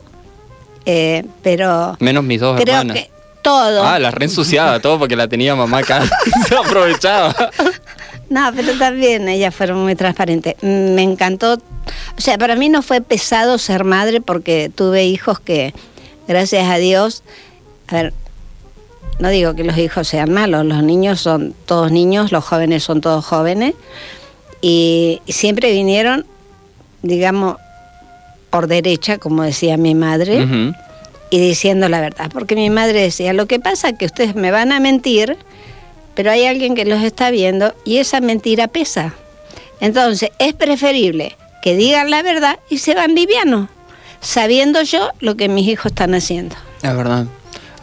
S11: eh, pero
S9: Menos mis dos
S11: creo
S9: hermanas.
S11: que todo.
S9: Ah, la reensuciada, todo porque la tenía mamá acá. Se aprovechaba.
S11: No, pero también ellas fueron muy transparentes. Mm, Me encantó. O sea, para mí no fue pesado ser madre porque tuve hijos que, gracias a Dios, a ver, no digo que los hijos sean malos, los niños son todos niños, los jóvenes son todos jóvenes, y, siempre vinieron, digamos, por derecha, como decía mi madre, y diciendo la verdad. Porque mi madre decía, lo que pasa es que ustedes me van a mentir, pero hay alguien que los está viendo y esa mentira pesa. Entonces, es preferible que digan la verdad y se van livianos, sabiendo yo lo que mis hijos están haciendo.
S9: Es verdad.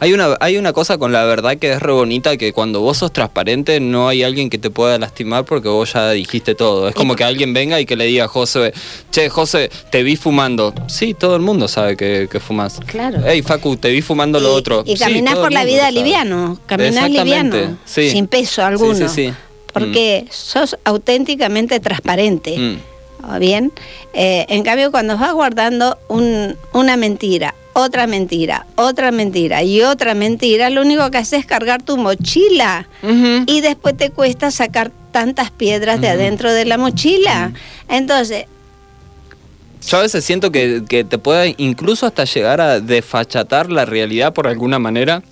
S9: Hay una, hay una cosa con la verdad que es re bonita, que cuando vos sos transparente no hay alguien que te pueda lastimar porque vos ya dijiste todo. Es como que alguien venga y que le diga a José, che, José, te vi fumando. Sí, todo el mundo sabe que, que fumas.
S11: Claro.
S9: Hey, Facu, te vi fumando lo otro.
S11: Y caminás por la vida liviano, caminás liviano,
S9: sí.
S11: sin peso alguno.
S9: sí, sí.
S11: Porque sos auténticamente transparente.
S9: Mm.
S11: ¿O bien? Eh, en cambio, cuando vas guardando un- una mentira, otra mentira, otra mentira y otra mentira, lo único que haces es cargar tu mochila y después te cuesta sacar tantas piedras de adentro de la mochila. Entonces,
S9: Yo a veces siento que, que te puede incluso hasta llegar a desfachatar la realidad por alguna manera,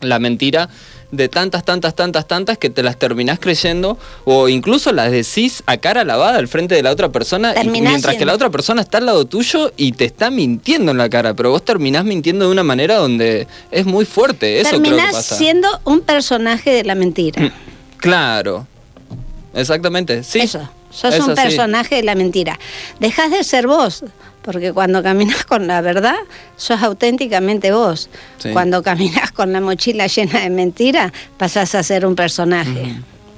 S9: la mentira, de tantas, tantas, tantas, tantas que te las terminás creyendo o incluso las decís a cara lavada al frente de la otra persona y mientras que la otra persona está al lado tuyo y te está mintiendo en la cara, pero vos terminás mintiendo de una manera donde es muy fuerte, eso creo que
S11: terminás
S9: pasa.
S11: siendo un personaje de la mentira.
S9: Claro. exactamente. Sí.
S11: Eso, sos un personaje de la mentira. Dejas de ser vos, porque cuando caminas con la verdad, sos auténticamente vos.
S9: Sí.
S11: Cuando caminas con la mochila llena de mentira, pasás a ser un personaje.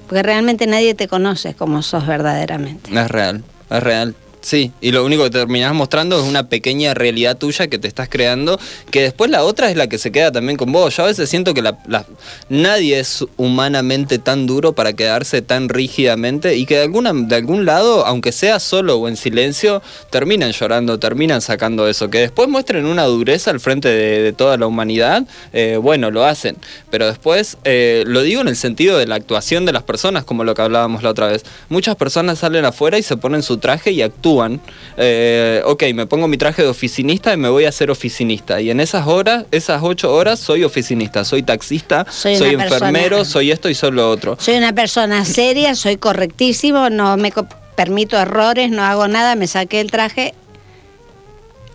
S11: Porque realmente nadie te conoce como sos verdaderamente.
S9: Es real, es real. Sí, y lo único que te terminás mostrando es una pequeña realidad tuya que te estás creando, que después la otra es la que se queda también con vos. Yo a veces siento que la, nadie es humanamente tan duro para quedarse tan rígidamente y que de, alguna, de algún lado, aunque sea solo o en silencio, terminan llorando, terminan sacando eso. Que después muestren una dureza al frente de, de toda la humanidad, eh, bueno, lo hacen. Pero después, eh, lo digo en el sentido de la actuación de las personas, como lo que hablábamos la otra vez. Muchas personas salen afuera y se ponen su traje y actúan. Eh, ok, me pongo mi traje de oficinista y me voy a ser oficinista. Y en esas horas, esas ocho horas, soy oficinista, soy taxista,
S11: Soy
S9: enfermero,
S11: persona-
S9: soy esto y soy lo otro.
S11: Soy una persona seria, soy correctísimo, no me permito errores, no hago nada, me saqué el traje.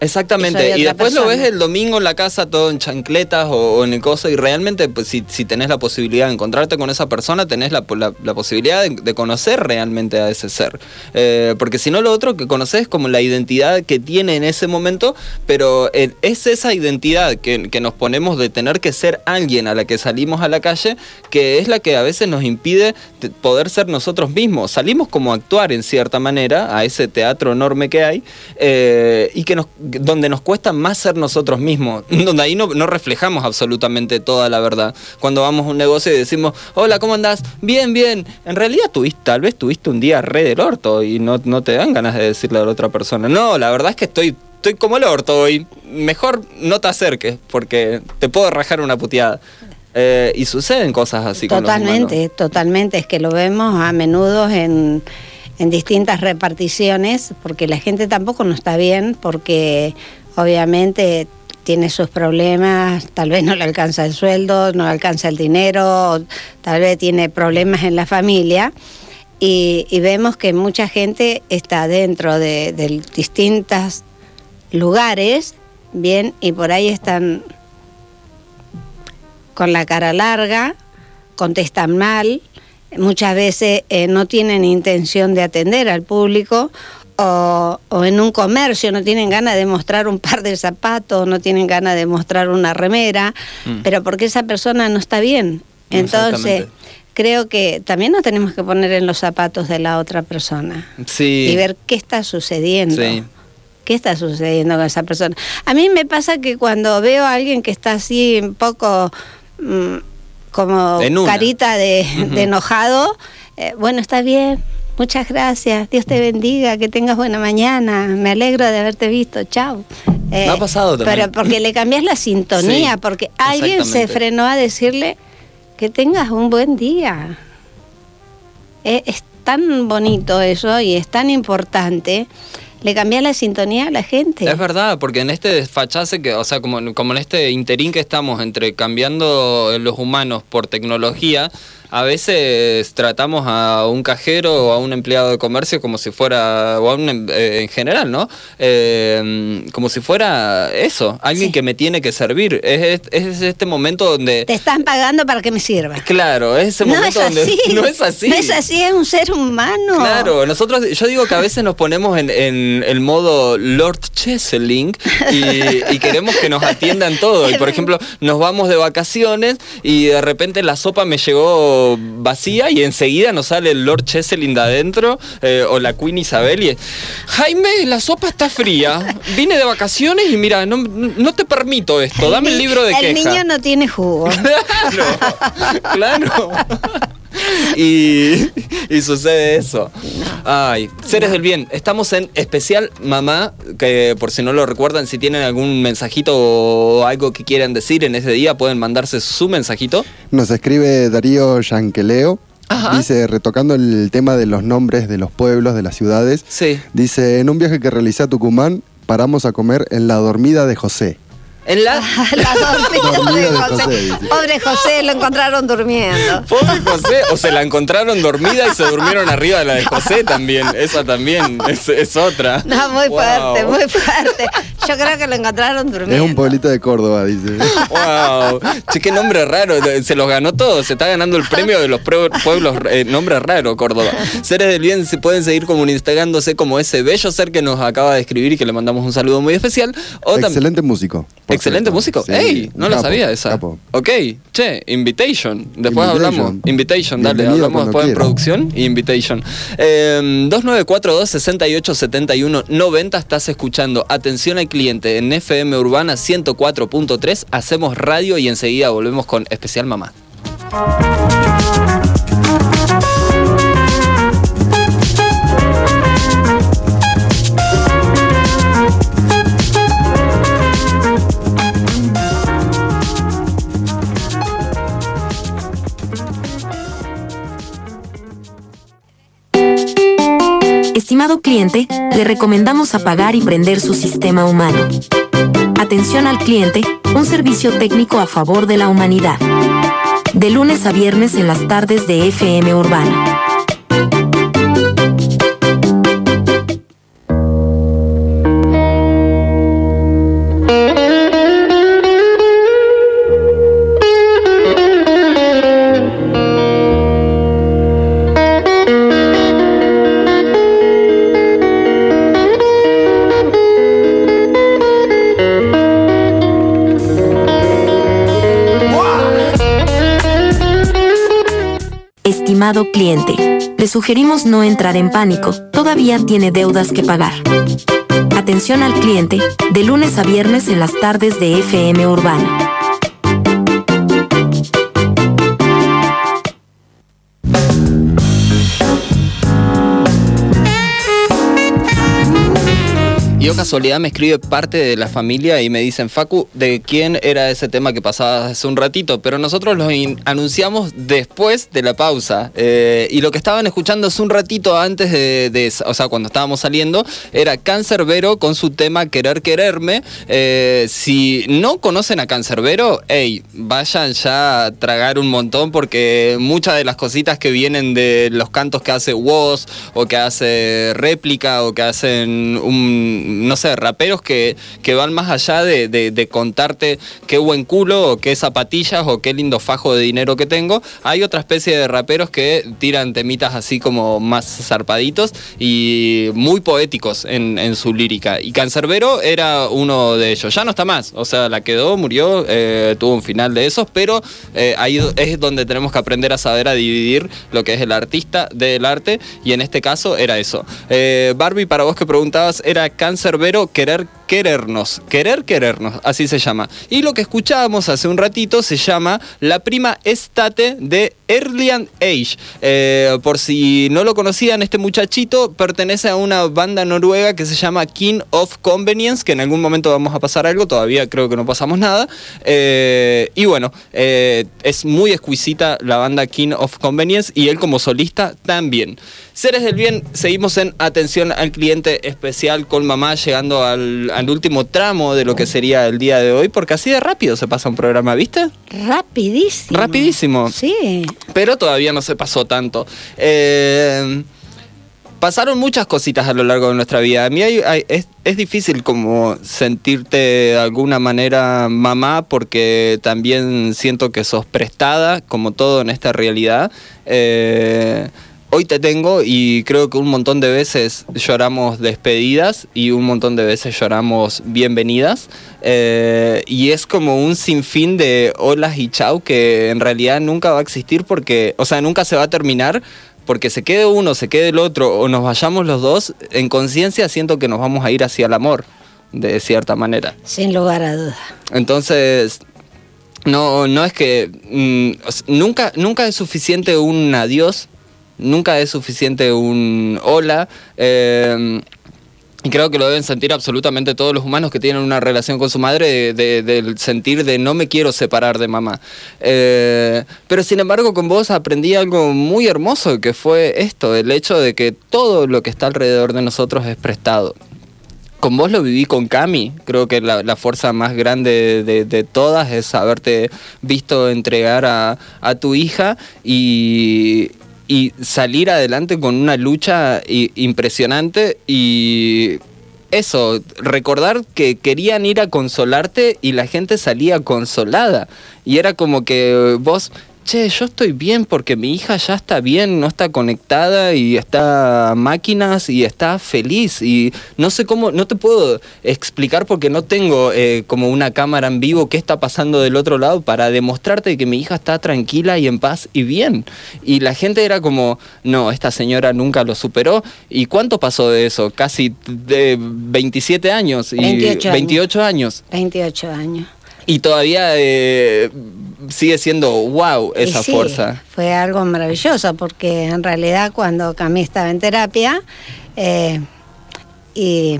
S9: Exactamente, y después lo ves el domingo en la casa todo en chancletas o, o en el coso y realmente pues, si, si tenés la posibilidad de encontrarte con esa persona, tenés la, la- la posibilidad de, de conocer realmente a ese ser. Eh, porque si no lo otro que conoces es como la identidad que tiene en ese momento, pero eh, es esa identidad que, que nos ponemos de tener que ser alguien a la que salimos a la calle, que es la que a veces nos impide de poder ser nosotros mismos. Salimos como a actuar en cierta manera a ese teatro enorme que hay eh, y que nos, donde nos cuesta más ser nosotros mismos, donde ahí no, no reflejamos absolutamente toda la verdad. Cuando vamos a un negocio y decimos, hola, ¿cómo andás? Bien, bien. En realidad tuviste, tal vez tuviste un día re del orto y no, no te dan ganas de decirle a la otra persona, no, la verdad es que estoy... Estoy como el orto hoy. Mejor no te acerques porque te puedo rajar una puteada. Eh, y suceden cosas así con los humanos.
S11: totalmente, totalmente. Es que lo vemos a menudo en, en distintas reparticiones, porque la gente tampoco no está bien, porque obviamente tiene sus problemas, tal vez no le alcanza el sueldo, no le alcanza el dinero, tal vez tiene problemas en la familia. Y, vemos que mucha gente está dentro de, de distintos lugares, bien, y por ahí están con la cara larga, contestan mal, muchas veces eh, no tienen intención de atender al público o, o en un comercio no tienen ganas de mostrar un par de zapatos, no tienen ganas de mostrar una remera,
S9: Mm.
S11: pero porque esa persona no está bien. Entonces, creo que también nos tenemos que poner en los zapatos de la otra persona
S9: Sí.
S11: y ver qué está sucediendo.
S9: Sí.
S11: ¿Qué está sucediendo con esa persona? A mí me pasa que cuando veo a alguien que está así un poco mm, como carita de, enojado, eh, bueno, está bien, muchas gracias, Dios te bendiga, que tengas buena mañana, me alegro de haberte visto, chao. Eh,
S9: Me ha pasado también.
S11: Pero porque le cambias la sintonía,
S9: Sí,
S11: porque alguien se frenó a decirle que tengas un buen día. Eh, es tan bonito eso y es tan importante. Le cambia la sintonía a la gente.
S9: Es verdad, porque en este desfachase que, o sea, como, como en este interín que estamos entre cambiando los humanos por tecnología, a veces tratamos a un cajero o a un empleado de comercio como si fuera, o a un, em- eh, en general, ¿no? Eh, como si fuera eso, alguien que me tiene que servir. Es, es- es este momento donde...
S11: Te están pagando para que me sirva.
S9: Claro, es ese
S11: No
S9: momento
S11: es
S9: donde...
S11: así.
S9: No es así.
S11: No es así, es un ser humano.
S9: Claro, nosotros, yo digo que a veces nos ponemos en, en el modo Lord Cheseling y, y queremos que nos atiendan todo. Y por ejemplo, nos vamos de vacaciones y de repente la sopa me llegó vacía y enseguida nos sale el Lord Cheseling de adentro eh, o la Queen Isabel y es, Jaime, la sopa está fría. Vine de vacaciones y mira, no, no te permito esto. Dame el libro de
S11: El
S9: queja.
S11: niño no tiene jugo.
S9: Claro. Y, y sucede eso. Ay, seres del bien, estamos en especial mamá, que por si no lo recuerdan, si tienen algún mensajito o algo que quieran decir en ese día, pueden mandarse su mensajito.
S10: Nos escribe Darío Yanqueleo. Dice, retocando el tema de los nombres de los pueblos, de las ciudades.
S9: Sí.
S10: Dice, en un viaje que realicé a Tucumán, paramos a comer en la dormida de José.
S9: En la...
S11: La dormida
S10: Dormida
S11: de José. Pobre José, lo encontraron durmiendo.
S9: Pobre José, o se la encontraron dormida y se durmieron arriba de la de José también. Esa también es, es otra.
S11: No, muy
S9: Wow.
S11: fuerte, muy fuerte. Yo creo que lo encontraron
S10: Es
S11: durmiendo.
S10: un pueblito de Córdoba, dice.
S9: Wow. Che, qué nombre raro. Se los ganó todos. Se está ganando el premio de los pueblos. Eh, nombre raro, Córdoba. Seres del bien se pueden seguir comunicándose como ese bello ser que nos acaba de escribir y que le mandamos un saludo muy especial. O
S10: Excelente músico.
S9: Excelente
S10: cierto.
S9: músico.
S10: Sí,
S9: ey, no
S10: un
S9: la
S10: capo,
S9: sabía esa.
S10: capo.
S9: Ok, che, invitation. Después
S10: Invitation.
S9: hablamos. Invitation, dale,
S10: Bienvenido
S9: hablamos después en
S10: quiera.
S9: producción y invitation. Eh, 2942 68 71 90 estás escuchando. Atención al cliente en FM Urbana 104.3. Hacemos radio y enseguida volvemos con especial mamá.
S7: Le recomendamos apagar y prender su sistema humano. Atención al cliente, un servicio técnico a favor de la humanidad. De lunes a viernes en las tardes de FM Urbana. Cliente, le sugerimos no entrar en pánico, todavía tiene deudas que pagar. Atención al cliente, de lunes a viernes en las tardes de FM Urbana.
S9: Casualidad me escribe parte de la familia y me dicen, Facu, ¿de quién era ese tema que pasaba hace un ratito? Pero nosotros lo anunciamos después de la pausa. Eh, y lo que estaban escuchando hace un ratito antes de, de- o sea, cuando estábamos saliendo, era Cancerbero con su tema Querer Quererme. Eh, si no conocen a Cancerbero, hey, vayan ya a tragar un montón porque muchas de las cositas que vienen de los cantos que hace Woz o que hace réplica o que hacen un no sé, raperos que, que van más allá de, de- contarte qué buen culo o qué zapatillas o qué lindo fajo de dinero que tengo. Hay otra especie de raperos que tiran temitas así como más zarpaditos y muy poéticos en, en su lírica. Y Cancerbero era uno de ellos. Ya no está más, o sea, la quedó, murió, eh, tuvo un final de esos, pero eh, ahí es donde tenemos que aprender a saber a dividir lo que es el artista del arte y en este caso era eso. Eh, Barbie, para vos que preguntabas, era Querer querernos, querer querernos, así se llama. Y lo que escuchábamos hace un ratito se llama La prima estate de Erlian Age. Eh, por si no lo conocían, este muchachito pertenece a una banda noruega que se llama King of Convenience, que en algún momento vamos a pasar algo, todavía creo que no pasamos nada. Eh, y bueno, eh, es muy exquisita la banda King of Convenience y él como solista también. Seres del bien, seguimos en atención al cliente especial con mamá, llegando al, al último tramo de lo que sería el día de hoy, porque así de rápido se pasa un programa, ¿viste?
S11: Rapidísimo.
S9: Rapidísimo.
S11: Sí.
S9: Pero todavía no se pasó tanto. Eh, pasaron muchas cositas a lo largo de nuestra vida. A mí hay- hay- es, es difícil como sentirte de alguna manera mamá porque también siento que sos prestada, como todo en esta realidad. Eh, hoy te tengo y creo que un montón de veces lloramos despedidas y un montón de veces lloramos bienvenidas. Eh, y es como un sinfín de olas y chau que en realidad nunca va a existir porque, o sea, nunca se va a terminar porque se quede uno, se quede el otro o nos vayamos los dos, en conciencia siento que nos vamos a ir hacia el amor, de cierta manera.
S11: Sin lugar a duda.
S9: Entonces, no, no es que mm, nunca, nunca es suficiente un adiós, nunca es suficiente un hola. eh, y creo que lo deben sentir absolutamente todos los humanos que tienen una relación con su madre, de- de- del sentir de no me quiero separar de mamá. Eh, pero sin embargo con vos aprendí algo muy hermoso, que fue esto, el hecho de que todo lo que está alrededor de nosotros es prestado. con vos lo viví con Cami. Creo que la, la fuerza más grande de, de todas es haberte visto entregar a, a tu hija y, y salir adelante con una lucha impresionante y eso, recordar que querían ir a consolarte y la gente salía consolada. Y era como que vos, che, yo estoy bien porque mi hija ya está bien, no está conectada y está a máquinas y está feliz. Y no sé cómo, no te puedo explicar porque no tengo eh, como una cámara en vivo qué está pasando del otro lado para demostrarte que mi hija está tranquila y en paz y bien. Y la gente era como, no, esta señora nunca lo superó. ¿Y cuánto pasó de eso? Casi de 27 años y
S11: 28 años.
S9: 28 años.
S11: 28 años.
S9: Y todavía eh, sigue siendo wow esa
S11: sí,
S9: fuerza.
S11: Fue algo maravilloso porque en realidad cuando Cami estaba en terapia eh, y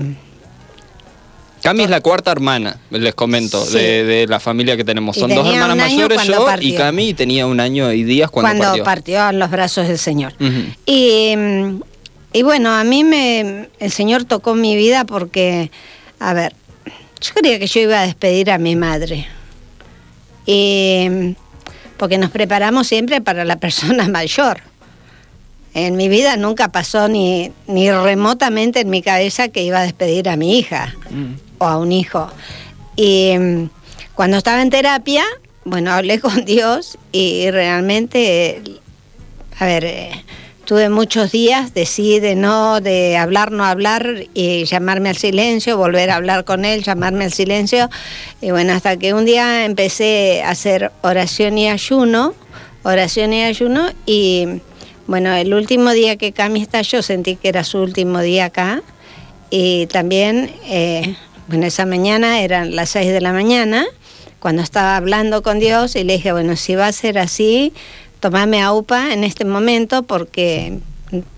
S9: Cami es la cuarta hermana, les comento,
S11: Sí.
S9: de, de la familia que tenemos. Son dos hermanas mayores, yo y. Cami tenía un año y días cuando,
S11: cuando,
S9: partió.
S11: partió. en los brazos del Señor. Y, y bueno, a mí me, el Señor tocó mi vida porque, a ver, yo creía que yo iba a despedir a mi madre. Y, mm, porque nos preparamos siempre para la persona mayor. En mi vida nunca pasó ni, ni remotamente en mi cabeza que iba a despedir a mi hija o a un hijo. Y mm, cuando estaba en terapia, bueno, hablé con Dios y realmente, a ver, eh, tuve muchos días de sí, de no, de hablar, no hablar y llamarme al silencio, volver a hablar con él, llamarme al silencio. Y bueno, hasta que un día empecé a hacer oración y ayuno, oración y ayuno y bueno, el último día que Cami estalló sentí que era su último día acá y también, eh, bueno, esa mañana eran las 6 de la mañana, cuando estaba hablando con Dios y le dije, bueno, si va a ser así, tomame a UPA en este momento porque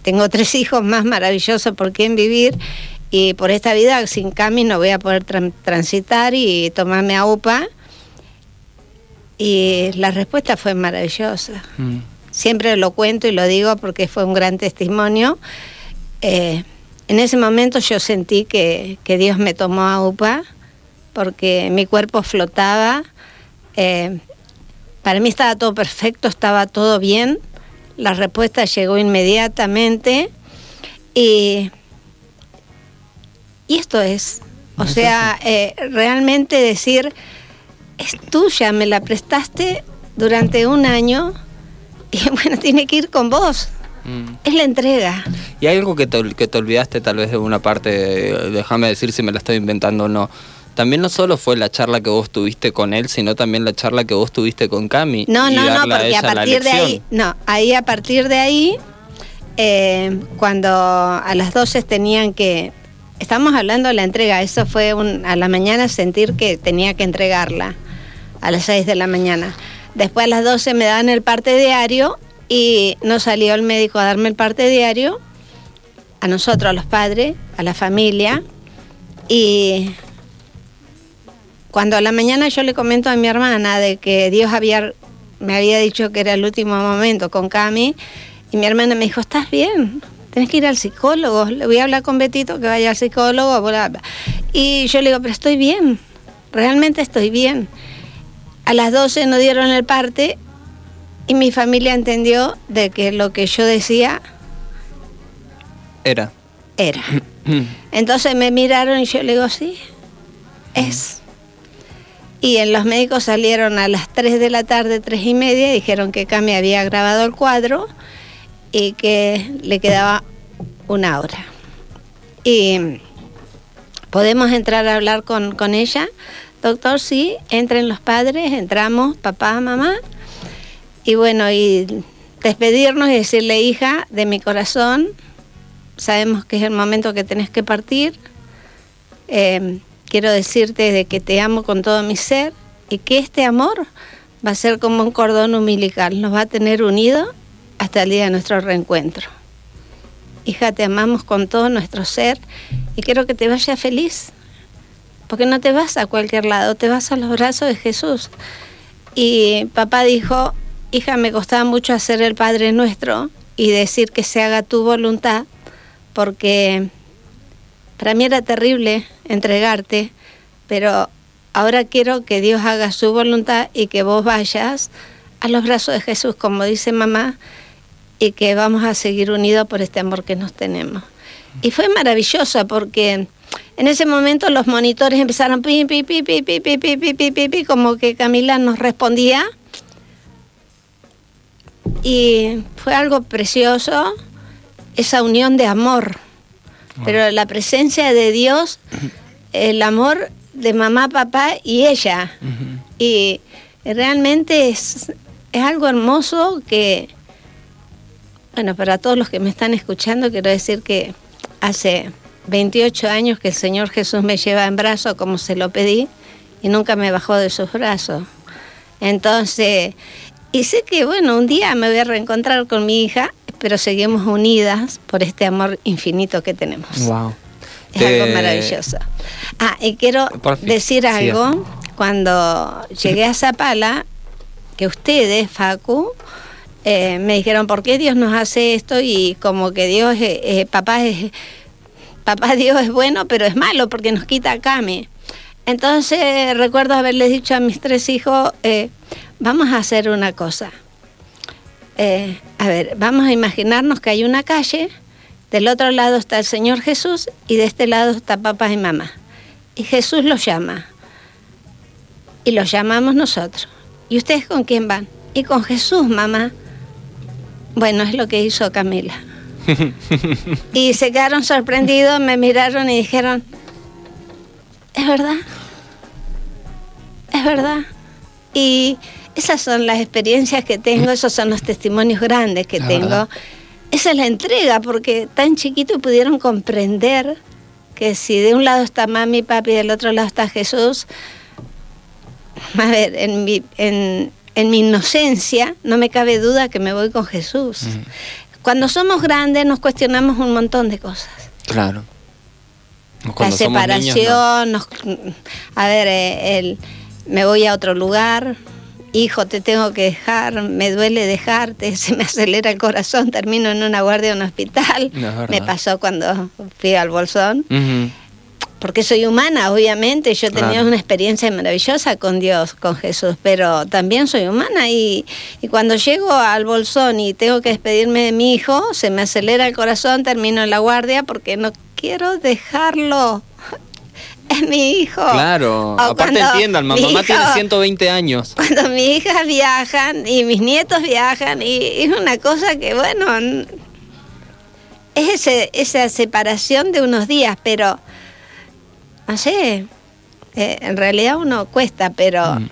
S11: tengo tres hijos más maravillosos por quien vivir y por esta vida sin Cami no voy a poder tran- transitar y tomarme a UPA. Y la respuesta fue maravillosa.
S9: Mm.
S11: Siempre lo cuento y lo digo porque fue un gran testimonio. Eh, en ese momento yo sentí que, que Dios me tomó a UPA porque mi cuerpo flotaba. eh, para mí estaba todo perfecto, estaba todo bien. La respuesta llegó inmediatamente y, y esto es, o sea, eh, realmente decir, es tuya, me la prestaste durante un año y bueno, tiene que ir con vos.
S9: Mm.
S11: Es la entrega.
S9: Y hay algo que te, que te olvidaste tal vez de una parte, déjame decir si me la estoy inventando o no. También no solo fue la charla que vos tuviste con él, sino también la charla que vos tuviste con Cami.
S11: No,
S9: y
S11: no, no, porque a partir de ahí, no, ahí a partir de ahí, eh, cuando a las 12 tenían que, estamos hablando de la entrega, eso fue un, a la mañana sentir que tenía que entregarla, a las 6 de la mañana. Después a las 12 me dan el parte diario y no salió el médico a darme el parte diario, a nosotros, a los padres, a la familia, y cuando a la mañana yo le comento a mi hermana de que Dios había, me había dicho que era el último momento con Cami, y mi hermana me dijo, ¿estás bien? Tenés que ir al psicólogo, le voy a hablar con Betito que vaya al psicólogo. bla, bla". Y yo le digo, pero estoy bien, realmente estoy bien. A las 12 no dieron el parte y mi familia entendió de que lo que yo decía
S9: Era.
S11: era. Entonces me miraron y yo le digo, sí, es. Y en los médicos salieron a las 3 de la tarde, 3 y media, dijeron que Cami había grabado el cuadro y que le quedaba una hora. Y podemos entrar a hablar con, con ella. Doctor, sí, entren los padres, entramos, papá, mamá. Y bueno, y despedirnos y decirle, hija, de mi corazón, sabemos que es el momento que tenés que partir. Eh, quiero decirte de que te amo con todo mi ser y que este amor va a ser como un cordón umbilical, nos va a tener unidos hasta el día de nuestro reencuentro. Hija, te amamos con todo nuestro ser y quiero que te vayas feliz, porque no te vas a cualquier lado, te vas a los brazos de Jesús. Y papá dijo, hija, me costaba mucho hacer el Padre Nuestro y decir que se haga tu voluntad, porque para mí era terrible entregarte, pero ahora quiero que Dios haga su voluntad y que vos vayas a los brazos de Jesús, como dice mamá, y que vamos a seguir unidos por este amor que nos tenemos. Y fue maravillosa porque en ese momento los monitores empezaron pi, pi, pi, pi, pi, pi, pi, pi, pi, pi, como que Camila nos respondía. Y fue algo precioso, esa unión de amor. Pero la presencia de Dios, el amor de mamá, papá y ella. Y realmente es, es algo hermoso que, bueno, para todos los que me están escuchando, quiero decir que hace 28 años que el Señor Jesús me lleva en brazos como se lo pedí y nunca me bajó de sus brazos. Entonces, y sé que, bueno, un día me voy a reencontrar con mi hija, pero seguimos unidas por este amor infinito que tenemos.
S9: Wow.
S11: Es algo maravilloso. Ah, y quiero decir
S9: sí.
S11: algo. Cuando llegué a Zapala, que ustedes, Facu, eh, me dijeron, ¿por qué Dios nos hace esto? Y como que Dios, eh, eh, papá es, papá Dios es bueno, pero es malo porque nos quita a Cami. Entonces recuerdo haberles dicho a mis tres hijos, eh, vamos a hacer una cosa. Eh, a ver, vamos a imaginarnos que hay una calle, del otro lado está el Señor Jesús y de este lado está papá y mamá. Y Jesús los llama. Y los llamamos nosotros. ¿Y ustedes con quién van? Y con Jesús, mamá. Bueno, es lo que hizo Camila. Y se quedaron sorprendidos, me miraron y dijeron, es verdad, es verdad. Y esas son las experiencias que tengo, esos son los testimonios grandes que
S9: La
S11: tengo.
S9: verdad.
S11: Esa es la entrega, porque tan chiquito pudieron comprender que si de un lado está mami, papi, y del otro lado está Jesús, a ver, en mi, en, en mi inocencia no me cabe duda que me voy con Jesús. Cuando somos grandes nos cuestionamos un montón de cosas.
S9: Claro.
S11: la
S9: Cuando somos niños,
S11: separación, nos- a ver, eh, el, me voy a otro lugar, hijo, te tengo que dejar, me duele dejarte, se me acelera el corazón, termino en una guardia en un hospital.
S9: No,
S11: me pasó cuando fui al Bolsón. Porque soy humana, obviamente, yo tenía
S9: Claro.
S11: una experiencia maravillosa con Dios, con Jesús, pero también soy humana y, y cuando llego al bolsón y tengo que despedirme de mi hijo, se me acelera el corazón, termino en la guardia porque no quiero dejarlo. Es mi hijo.
S9: Claro.
S11: O
S9: Aparte entiendan, mamá
S11: hijo-
S9: tiene 120 años.
S11: Cuando mis hijas viajan y mis nietos viajan y es una cosa que, bueno, es ese, esa separación de unos días, pero, no sé, eh, en realidad uno cuesta, pero,
S9: Mm.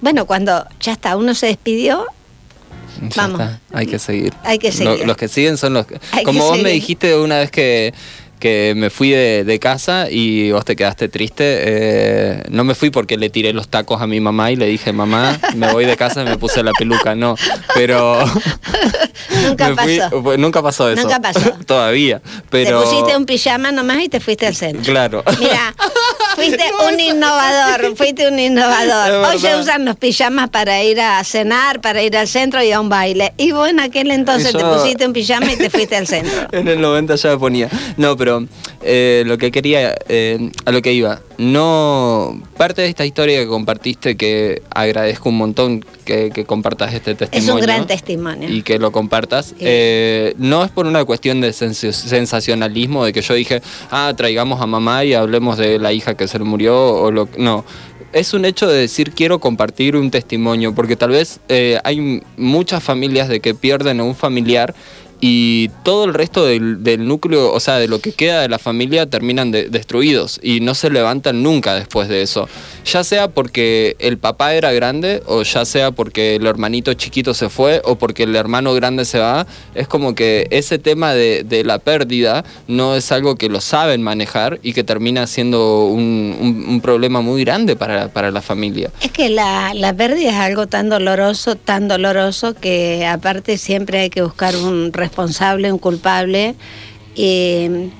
S11: bueno, cuando ya está, uno se despidió,
S9: Ya
S11: Vamos.
S9: está, Hay que seguir.
S11: Hay que
S9: Lo-
S11: seguir.
S9: los que siguen son los que...
S11: Hay que
S9: Como vos me dijiste una vez que, que me fui de, de casa y vos te quedaste triste, eh, no me fui porque le tiré los tacos a mi mamá y le dije, mamá, me voy de casa y me puse la peluca. No, pero...
S11: nunca
S9: fui-
S11: pasó.
S9: nunca pasó eso.
S11: Nunca pasó.
S9: Todavía. Pero...
S11: Te pusiste un pijama nomás y te fuiste al centro.
S9: Claro.
S11: Mira, fuiste un innovador, fuiste un innovador. Hoy se usan los pijamas para ir a cenar, para ir al centro y a un baile. Y vos en aquel entonces te pusiste un pijama y te fuiste al centro.
S9: En el 90 ya me ponía. No, pero eh, lo que quería, eh, a lo que iba, no. Parte de esta historia que compartiste, que agradezco un montón que, que compartas este
S11: Es
S9: testimonio.
S11: un gran testimonio.
S9: Y que lo compartas. eh, no es por una cuestión de sens- sensacionalismo, de que yo dije, ah, traigamos a mamá y hablemos de la hija que se le murió, o lo No. Es un hecho de decir quiero compartir un testimonio, porque tal vez eh, hay muchas familias de que pierden a un familiar y todo el resto del, núcleo, o sea, de lo que queda de la familia, terminan de- destruidos y no se levantan nunca después de eso. Ya sea porque el papá era grande, o ya sea porque el hermanito chiquito se fue, o porque el hermano grande se va, es como que ese tema de, la pérdida no es algo que lo saben manejar y que termina siendo un, problema muy grande para, para la familia.
S11: Es que la, la pérdida es algo tan doloroso, tan doloroso, que aparte siempre hay que buscar un responsable, un culpable. Y,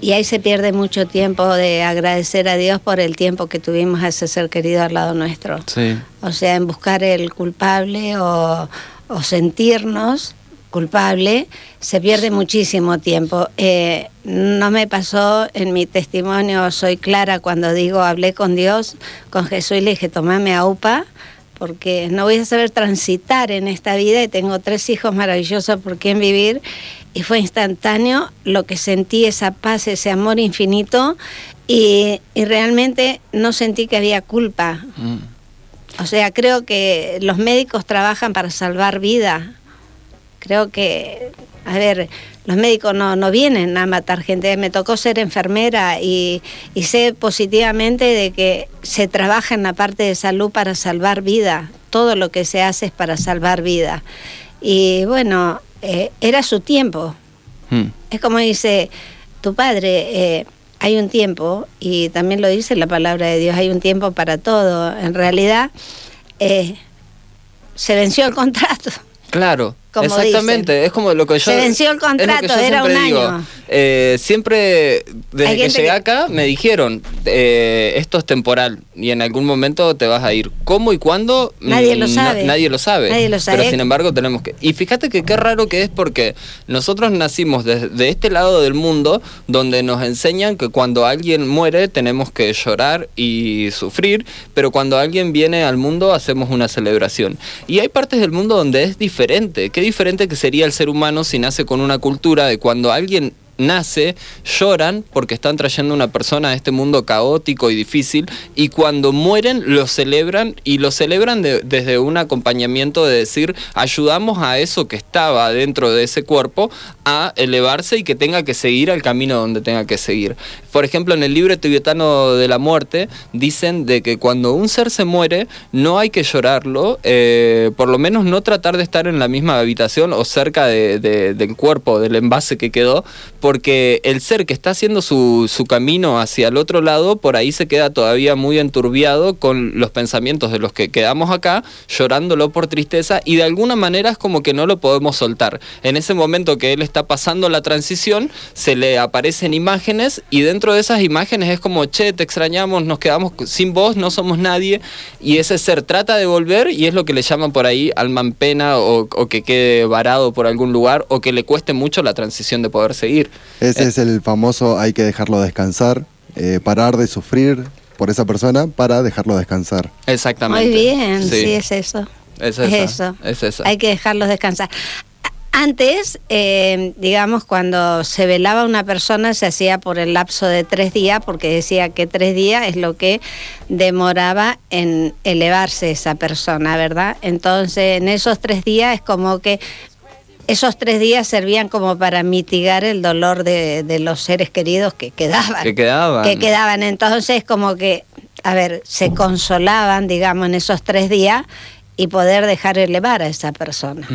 S11: y ahí se pierde mucho tiempo de agradecer a Dios por el tiempo que tuvimos a ese ser querido al lado nuestro.
S9: Sí.
S11: O sea, en buscar el culpable o, o sentirnos culpable, se pierde muchísimo tiempo. Eh, no me pasó en mi testimonio, soy clara cuando digo hablé con Dios, con Jesús y le dije, tomame a UPA, porque no voy a saber transitar en esta vida y tengo tres hijos maravillosos por quien vivir. Y fue instantáneo lo que sentí, esa paz, ese amor infinito, y, y realmente no sentí que había culpa. O sea, creo que los médicos trabajan para salvar vida. Creo que, a ver, los médicos no, no vienen a matar gente. Me tocó ser enfermera y, y sé positivamente de que se trabaja en la parte de salud para salvar vida. Todo lo que se hace es para salvar vida. Y bueno, eh, era su tiempo.
S9: Mm.
S11: Es como dice tu padre, eh, hay un tiempo, y también lo dice la palabra de Dios, hay un tiempo para todo. En realidad, eh, se venció el contrato.
S9: Claro,
S11: Como
S9: exactamente.
S11: dicen.
S9: Es como lo que yo.
S11: Se venció el contrato, era un
S9: digo.
S11: año.
S9: Eh, siempre, desde que llegué
S11: que-
S9: acá, me dijeron: eh, esto es temporal y en algún momento te vas a ir. ¿Cómo y cuándo?
S11: Nadie lo
S9: Mm,
S11: sabe.
S9: nadie lo sabe.
S11: Nadie lo sabe.
S9: Pero sin embargo, tenemos que. Y fíjate que qué raro que es porque nosotros nacimos desde de este lado del mundo donde nos enseñan que cuando alguien muere tenemos que llorar y sufrir, pero cuando alguien viene al mundo hacemos una celebración. Y hay partes del mundo donde es diferente. Qué diferente que sería el ser humano si nace con una cultura de cuando alguien nace, lloran porque están trayendo una persona a este mundo caótico y difícil y cuando mueren lo celebran y lo celebran de- desde un acompañamiento de decir ayudamos a eso que estaba dentro de ese cuerpo a elevarse y que tenga que seguir al camino donde tenga que seguir. Por ejemplo, en el libro tibetano de la muerte dicen de que cuando un ser se muere no hay que llorarlo, eh, por lo menos no tratar de estar en la misma habitación o cerca de- de- del cuerpo, del envase que quedó, porque el ser que está haciendo su, su camino hacia el otro lado, por ahí se queda todavía muy enturbiado con los pensamientos de los que quedamos acá, llorándolo por tristeza y de alguna manera es como que no lo podemos soltar. En ese momento que él está pasando la transición, se le aparecen imágenes y dentro de esas imágenes es como, che, te extrañamos, nos quedamos sin vos, no somos nadie y ese ser trata de volver y es lo que le llaman por ahí alma en pena o, o que quede varado por algún lugar o que le cueste mucho la transición de poder seguir.
S10: Ese
S9: Eh,
S10: es el famoso hay que dejarlo descansar, eh, parar de sufrir por esa persona para dejarlo descansar.
S9: Exactamente.
S11: Muy bien, sí, es eso.
S9: Es
S11: Es eso.
S9: es esa.
S11: Hay que dejarlos descansar. Antes, eh, digamos, cuando se velaba una persona se hacía por el lapso de tres días, porque decía que tres días es lo que demoraba en elevarse esa persona, ¿verdad? Entonces, en esos tres días es como que esos tres días servían como para mitigar el dolor de, de los seres queridos que quedaban.
S9: Que quedaban.
S11: Que quedaban. Entonces, como que, a ver, se consolaban, digamos, en esos tres días y poder dejar elevar a esa persona.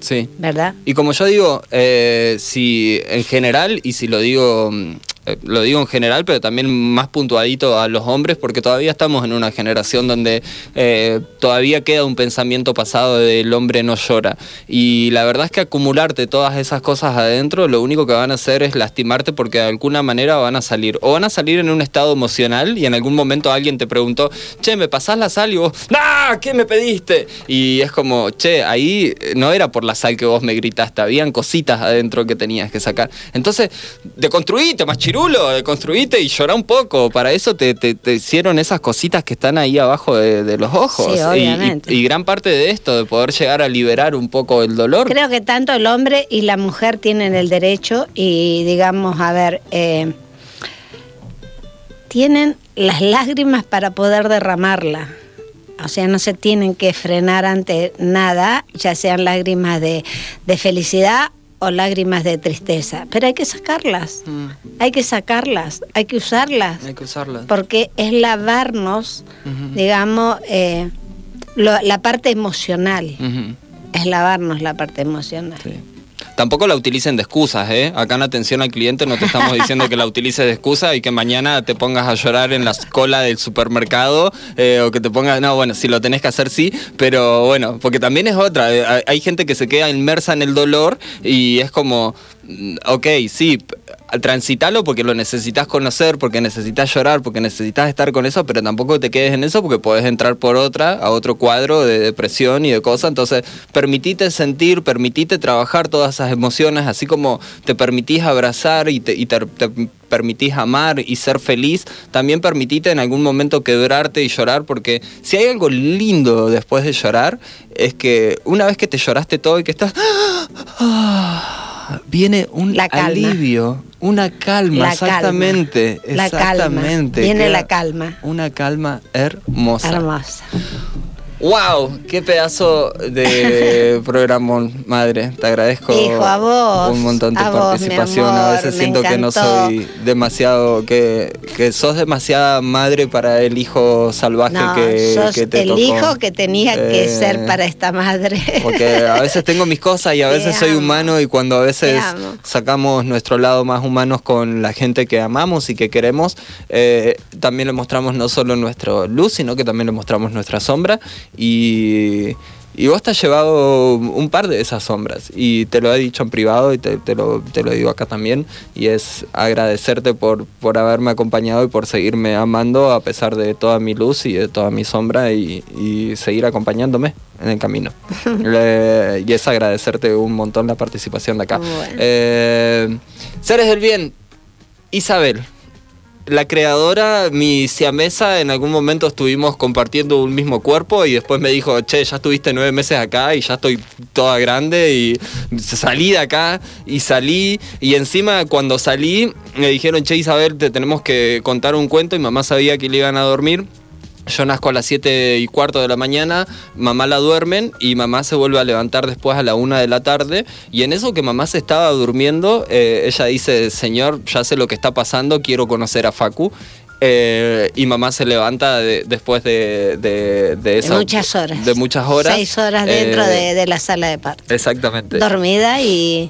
S9: Sí.
S11: ¿verdad?
S9: Y como yo digo, eh, si en general, y si lo digo, mm, lo digo en general, pero también más puntuadito a los hombres, porque todavía estamos en una generación donde eh, todavía queda un pensamiento pasado del hombre no llora. Y la verdad es que acumularte todas esas cosas adentro, lo único que van a hacer es lastimarte porque de alguna manera van a salir. O van a salir en un estado emocional y en algún momento alguien te preguntó, che, ¿me pasás la sal? Y vos, ¡ah! ¿Qué me pediste? Y es como, che, ahí eh, no era por la sal que vos me gritaste, habían cositas adentro que tenías que sacar. Entonces, deconstruite, más chirulo, deconstruite y llorá un poco. Para eso te, te- te hicieron esas cositas que están ahí abajo de, de los ojos.
S11: Sí,
S9: Y- y-
S11: obviamente.
S9: Y, gran parte de esto, de poder llegar a liberar un poco el dolor.
S11: Creo que tanto el hombre y la mujer tienen el derecho y, digamos, a ver, eh, tienen las lágrimas para poder derramarla. O sea, no se tienen que frenar ante nada, ya sean lágrimas de, de felicidad o lágrimas de tristeza. Pero hay que sacarlas, hay que sacarlas, hay que usarlas,
S9: Hay que usarlas.
S11: porque es lavarnos, digamos, eh, lo- la parte emocional. Es lavarnos la parte emocional.
S9: Tampoco la utilicen de excusas, ¿eh? Acá en atención al cliente no te estamos diciendo que la utilices de excusa y que mañana te pongas a llorar en la cola del supermercado eh, o que te pongas... No, bueno, si lo tenés que hacer sí, pero bueno, porque también es otra. eh, hay- gente que se queda inmersa en el dolor y es como, mm, ok, sí, transitalo porque lo necesitas conocer, porque necesitas llorar, porque necesitas estar con eso, pero tampoco te quedes en eso porque podés entrar por otra, a otro cuadro de depresión y de cosas. Entonces, permitite sentir, permitite trabajar todas esas emociones, así como te permitís abrazar y te, permitís amar y ser feliz, también permitite en algún momento quebrarte y llorar, porque si hay algo lindo después de llorar, es que una vez que te lloraste todo y que estás... viene un
S11: La
S9: alivio, una calma,
S11: La calma.
S9: exactamente,
S11: La calma.
S9: exactamente.
S11: Viene la calma.
S9: Una calma hermosa.
S11: Hermosa.
S9: ¡Wow! ¡Qué pedazo de programa, madre! Te agradezco
S11: Hijo, a vos,
S9: un montón de
S11: a vos, mi
S9: participación. a veces siento que no soy demasiado, que, que sos demasiada madre para el hijo salvaje
S11: No,
S9: que,
S11: sos
S9: que te
S11: el
S9: tocó.
S11: hijo que tenía que
S9: Eh,
S11: ser para esta madre.
S9: Porque a veces tengo mis cosas y a veces soy humano y cuando a veces sacamos nuestro lado más humanos con la gente que amamos y que queremos, eh, también le mostramos no solo nuestra luz, sino que también le mostramos nuestra sombra y... Y vos te has llevado un par de esas sombras y te lo he dicho en privado y te, te lo, te lo digo acá también y es agradecerte por, por haberme acompañado y por seguirme amando a pesar de toda mi luz y de toda mi sombra y, y seguir acompañándome en el camino. Eh, y es agradecerte un montón la participación de acá.
S11: Bueno.
S9: Eh, Seres del Bien, Isabel. La creadora, mi siamesa, en algún momento estuvimos compartiendo un mismo cuerpo y después me dijo, che, ya estuviste nueve meses acá y ya estoy toda grande y salí de acá y salí y encima cuando salí me dijeron, che Isabel, te tenemos que contar un cuento y mamá sabía que le iban a dormir. Yo nazco a las 7 y cuarto de la mañana, mamá la duermen y mamá se vuelve a levantar después a la 1 de la tarde. Y en eso que mamá se estaba durmiendo, eh, ella dice, señor, ya sé lo que está pasando, quiero conocer a Facu. Eh, y mamá se levanta de- después de, de, de
S11: muchas horas.
S9: De muchas horas.
S11: Seis horas dentro
S9: Eh,
S11: de, de la sala de parto.
S9: Exactamente.
S11: Dormida y,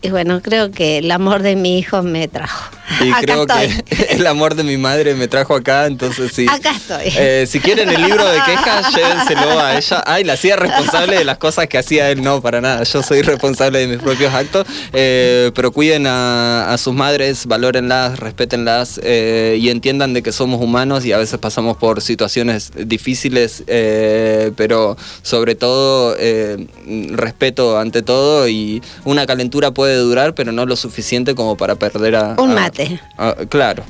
S11: y bueno, creo que el amor de mi hijo me trajo.
S9: Y
S11: Acá
S9: creo
S11: estoy.
S9: que el amor de mi madre me trajo acá, entonces sí.
S11: Acá estoy.
S9: Eh, si quieren el libro de quejas, llévenselo a ella. Ay, la hacía responsable de las cosas que hacía él. No, para nada. Yo soy responsable de mis propios actos. Eh, pero cuiden a, a sus madres, valórenlas, respétenlas eh, y entiendan de que somos humanos y a veces pasamos por situaciones difíciles, eh, pero sobre todo eh, respeto ante todo y una calentura puede durar, pero no lo suficiente como para perder a...
S11: Un
S9: a-
S11: mate.
S9: a- claro.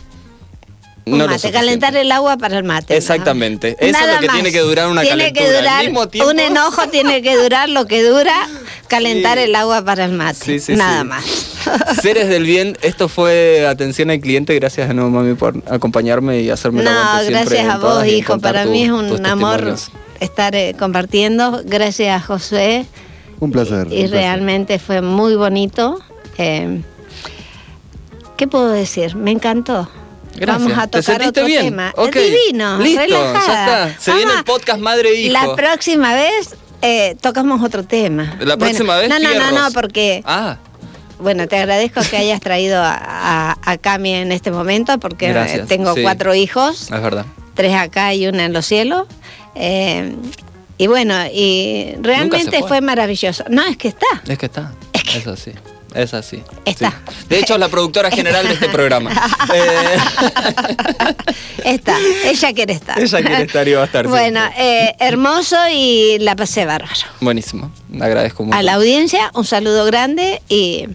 S11: Un
S9: No
S11: mate,
S9: suficiente.
S11: calentar el agua para el mate. ¿no?
S9: Exactamente. Eso es lo que
S11: más.
S9: tiene que durar una
S11: tiene
S9: calentura.
S11: Que
S9: Al
S11: durar,
S9: mismo tiempo-
S11: Un enojo tiene que durar lo que dura calentar
S9: Sí.
S11: el agua para el mate.
S9: Sí, sí,
S11: Nada
S9: sí.
S11: más.
S9: Seres del bien, esto fue atención al cliente. Gracias de nuevo, mami, por acompañarme y hacerme la
S11: No,
S9: aguante siempre
S11: gracias
S9: en
S11: a vos,
S9: y en
S11: hijo. Para
S9: tu-
S11: mí es un amor estar eh, compartiendo. Gracias a Josué.
S10: Un placer.
S11: Y
S10: un placer.
S11: realmente fue muy bonito. Eh, ¿Qué puedo decir? Me encantó.
S9: Gracias.
S11: Vamos a
S9: ¿Te
S11: tocar otro
S9: bien?
S11: tema.
S9: Ok.
S11: Es divino,
S9: Listo,
S11: relajada.
S9: ya está. Se viene el podcast Madre e Hijo.
S11: La próxima vez eh, tocamos otro tema.
S9: La próxima vez,
S11: No, no, no, no, porque
S9: Ah,
S11: bueno, te agradezco que hayas traído a, a, a Cami en este momento, porque
S9: Gracias,
S11: tengo
S9: sí.
S11: cuatro hijos,
S9: es verdad.
S11: tres acá y una en los cielos. Eh, y bueno, y realmente
S9: fue.
S11: fue. maravilloso. No, es que está.
S9: Es que está. Es así. Es así.
S11: Está.
S9: Sí. De hecho, es la productora general de este programa. Eh,
S11: Está. Ella quiere estar.
S9: ella quiere estar y va a estar.
S11: Bueno, eh, hermoso y la pasé bárbaro.
S9: Buenísimo. Agradezco mucho.
S11: A la audiencia, un saludo grande y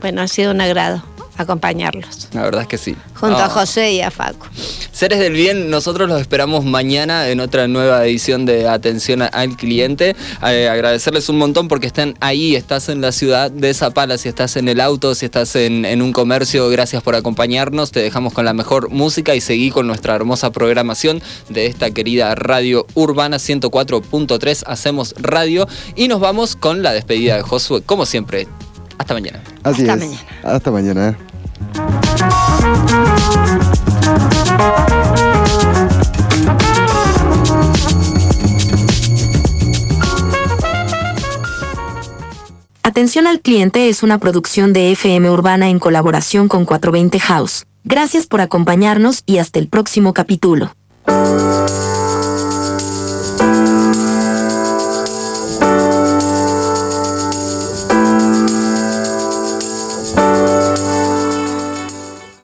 S11: bueno, ha sido un agrado acompañarlos.
S9: La verdad es que sí.
S11: Junto
S9: Ah.
S11: a José y a Facu.
S9: Seres del Bien, nosotros los esperamos mañana en otra nueva edición de Atención al Cliente. Eh, agradecerles un montón porque están ahí, estás en la ciudad de Zapala, si estás en el auto, si estás en, en un comercio, gracias por acompañarnos. Te dejamos con la mejor música y seguí con nuestra hermosa programación de esta querida radio urbana 104.3. Hacemos radio y nos vamos con la despedida de Josué, como siempre. Hasta mañana.
S10: Así
S11: Hasta
S10: es.
S11: mañana.
S10: Hasta mañana.
S7: Atención al cliente es una producción de FM Urbana en colaboración con 420 House. Gracias por acompañarnos y hasta el próximo capítulo.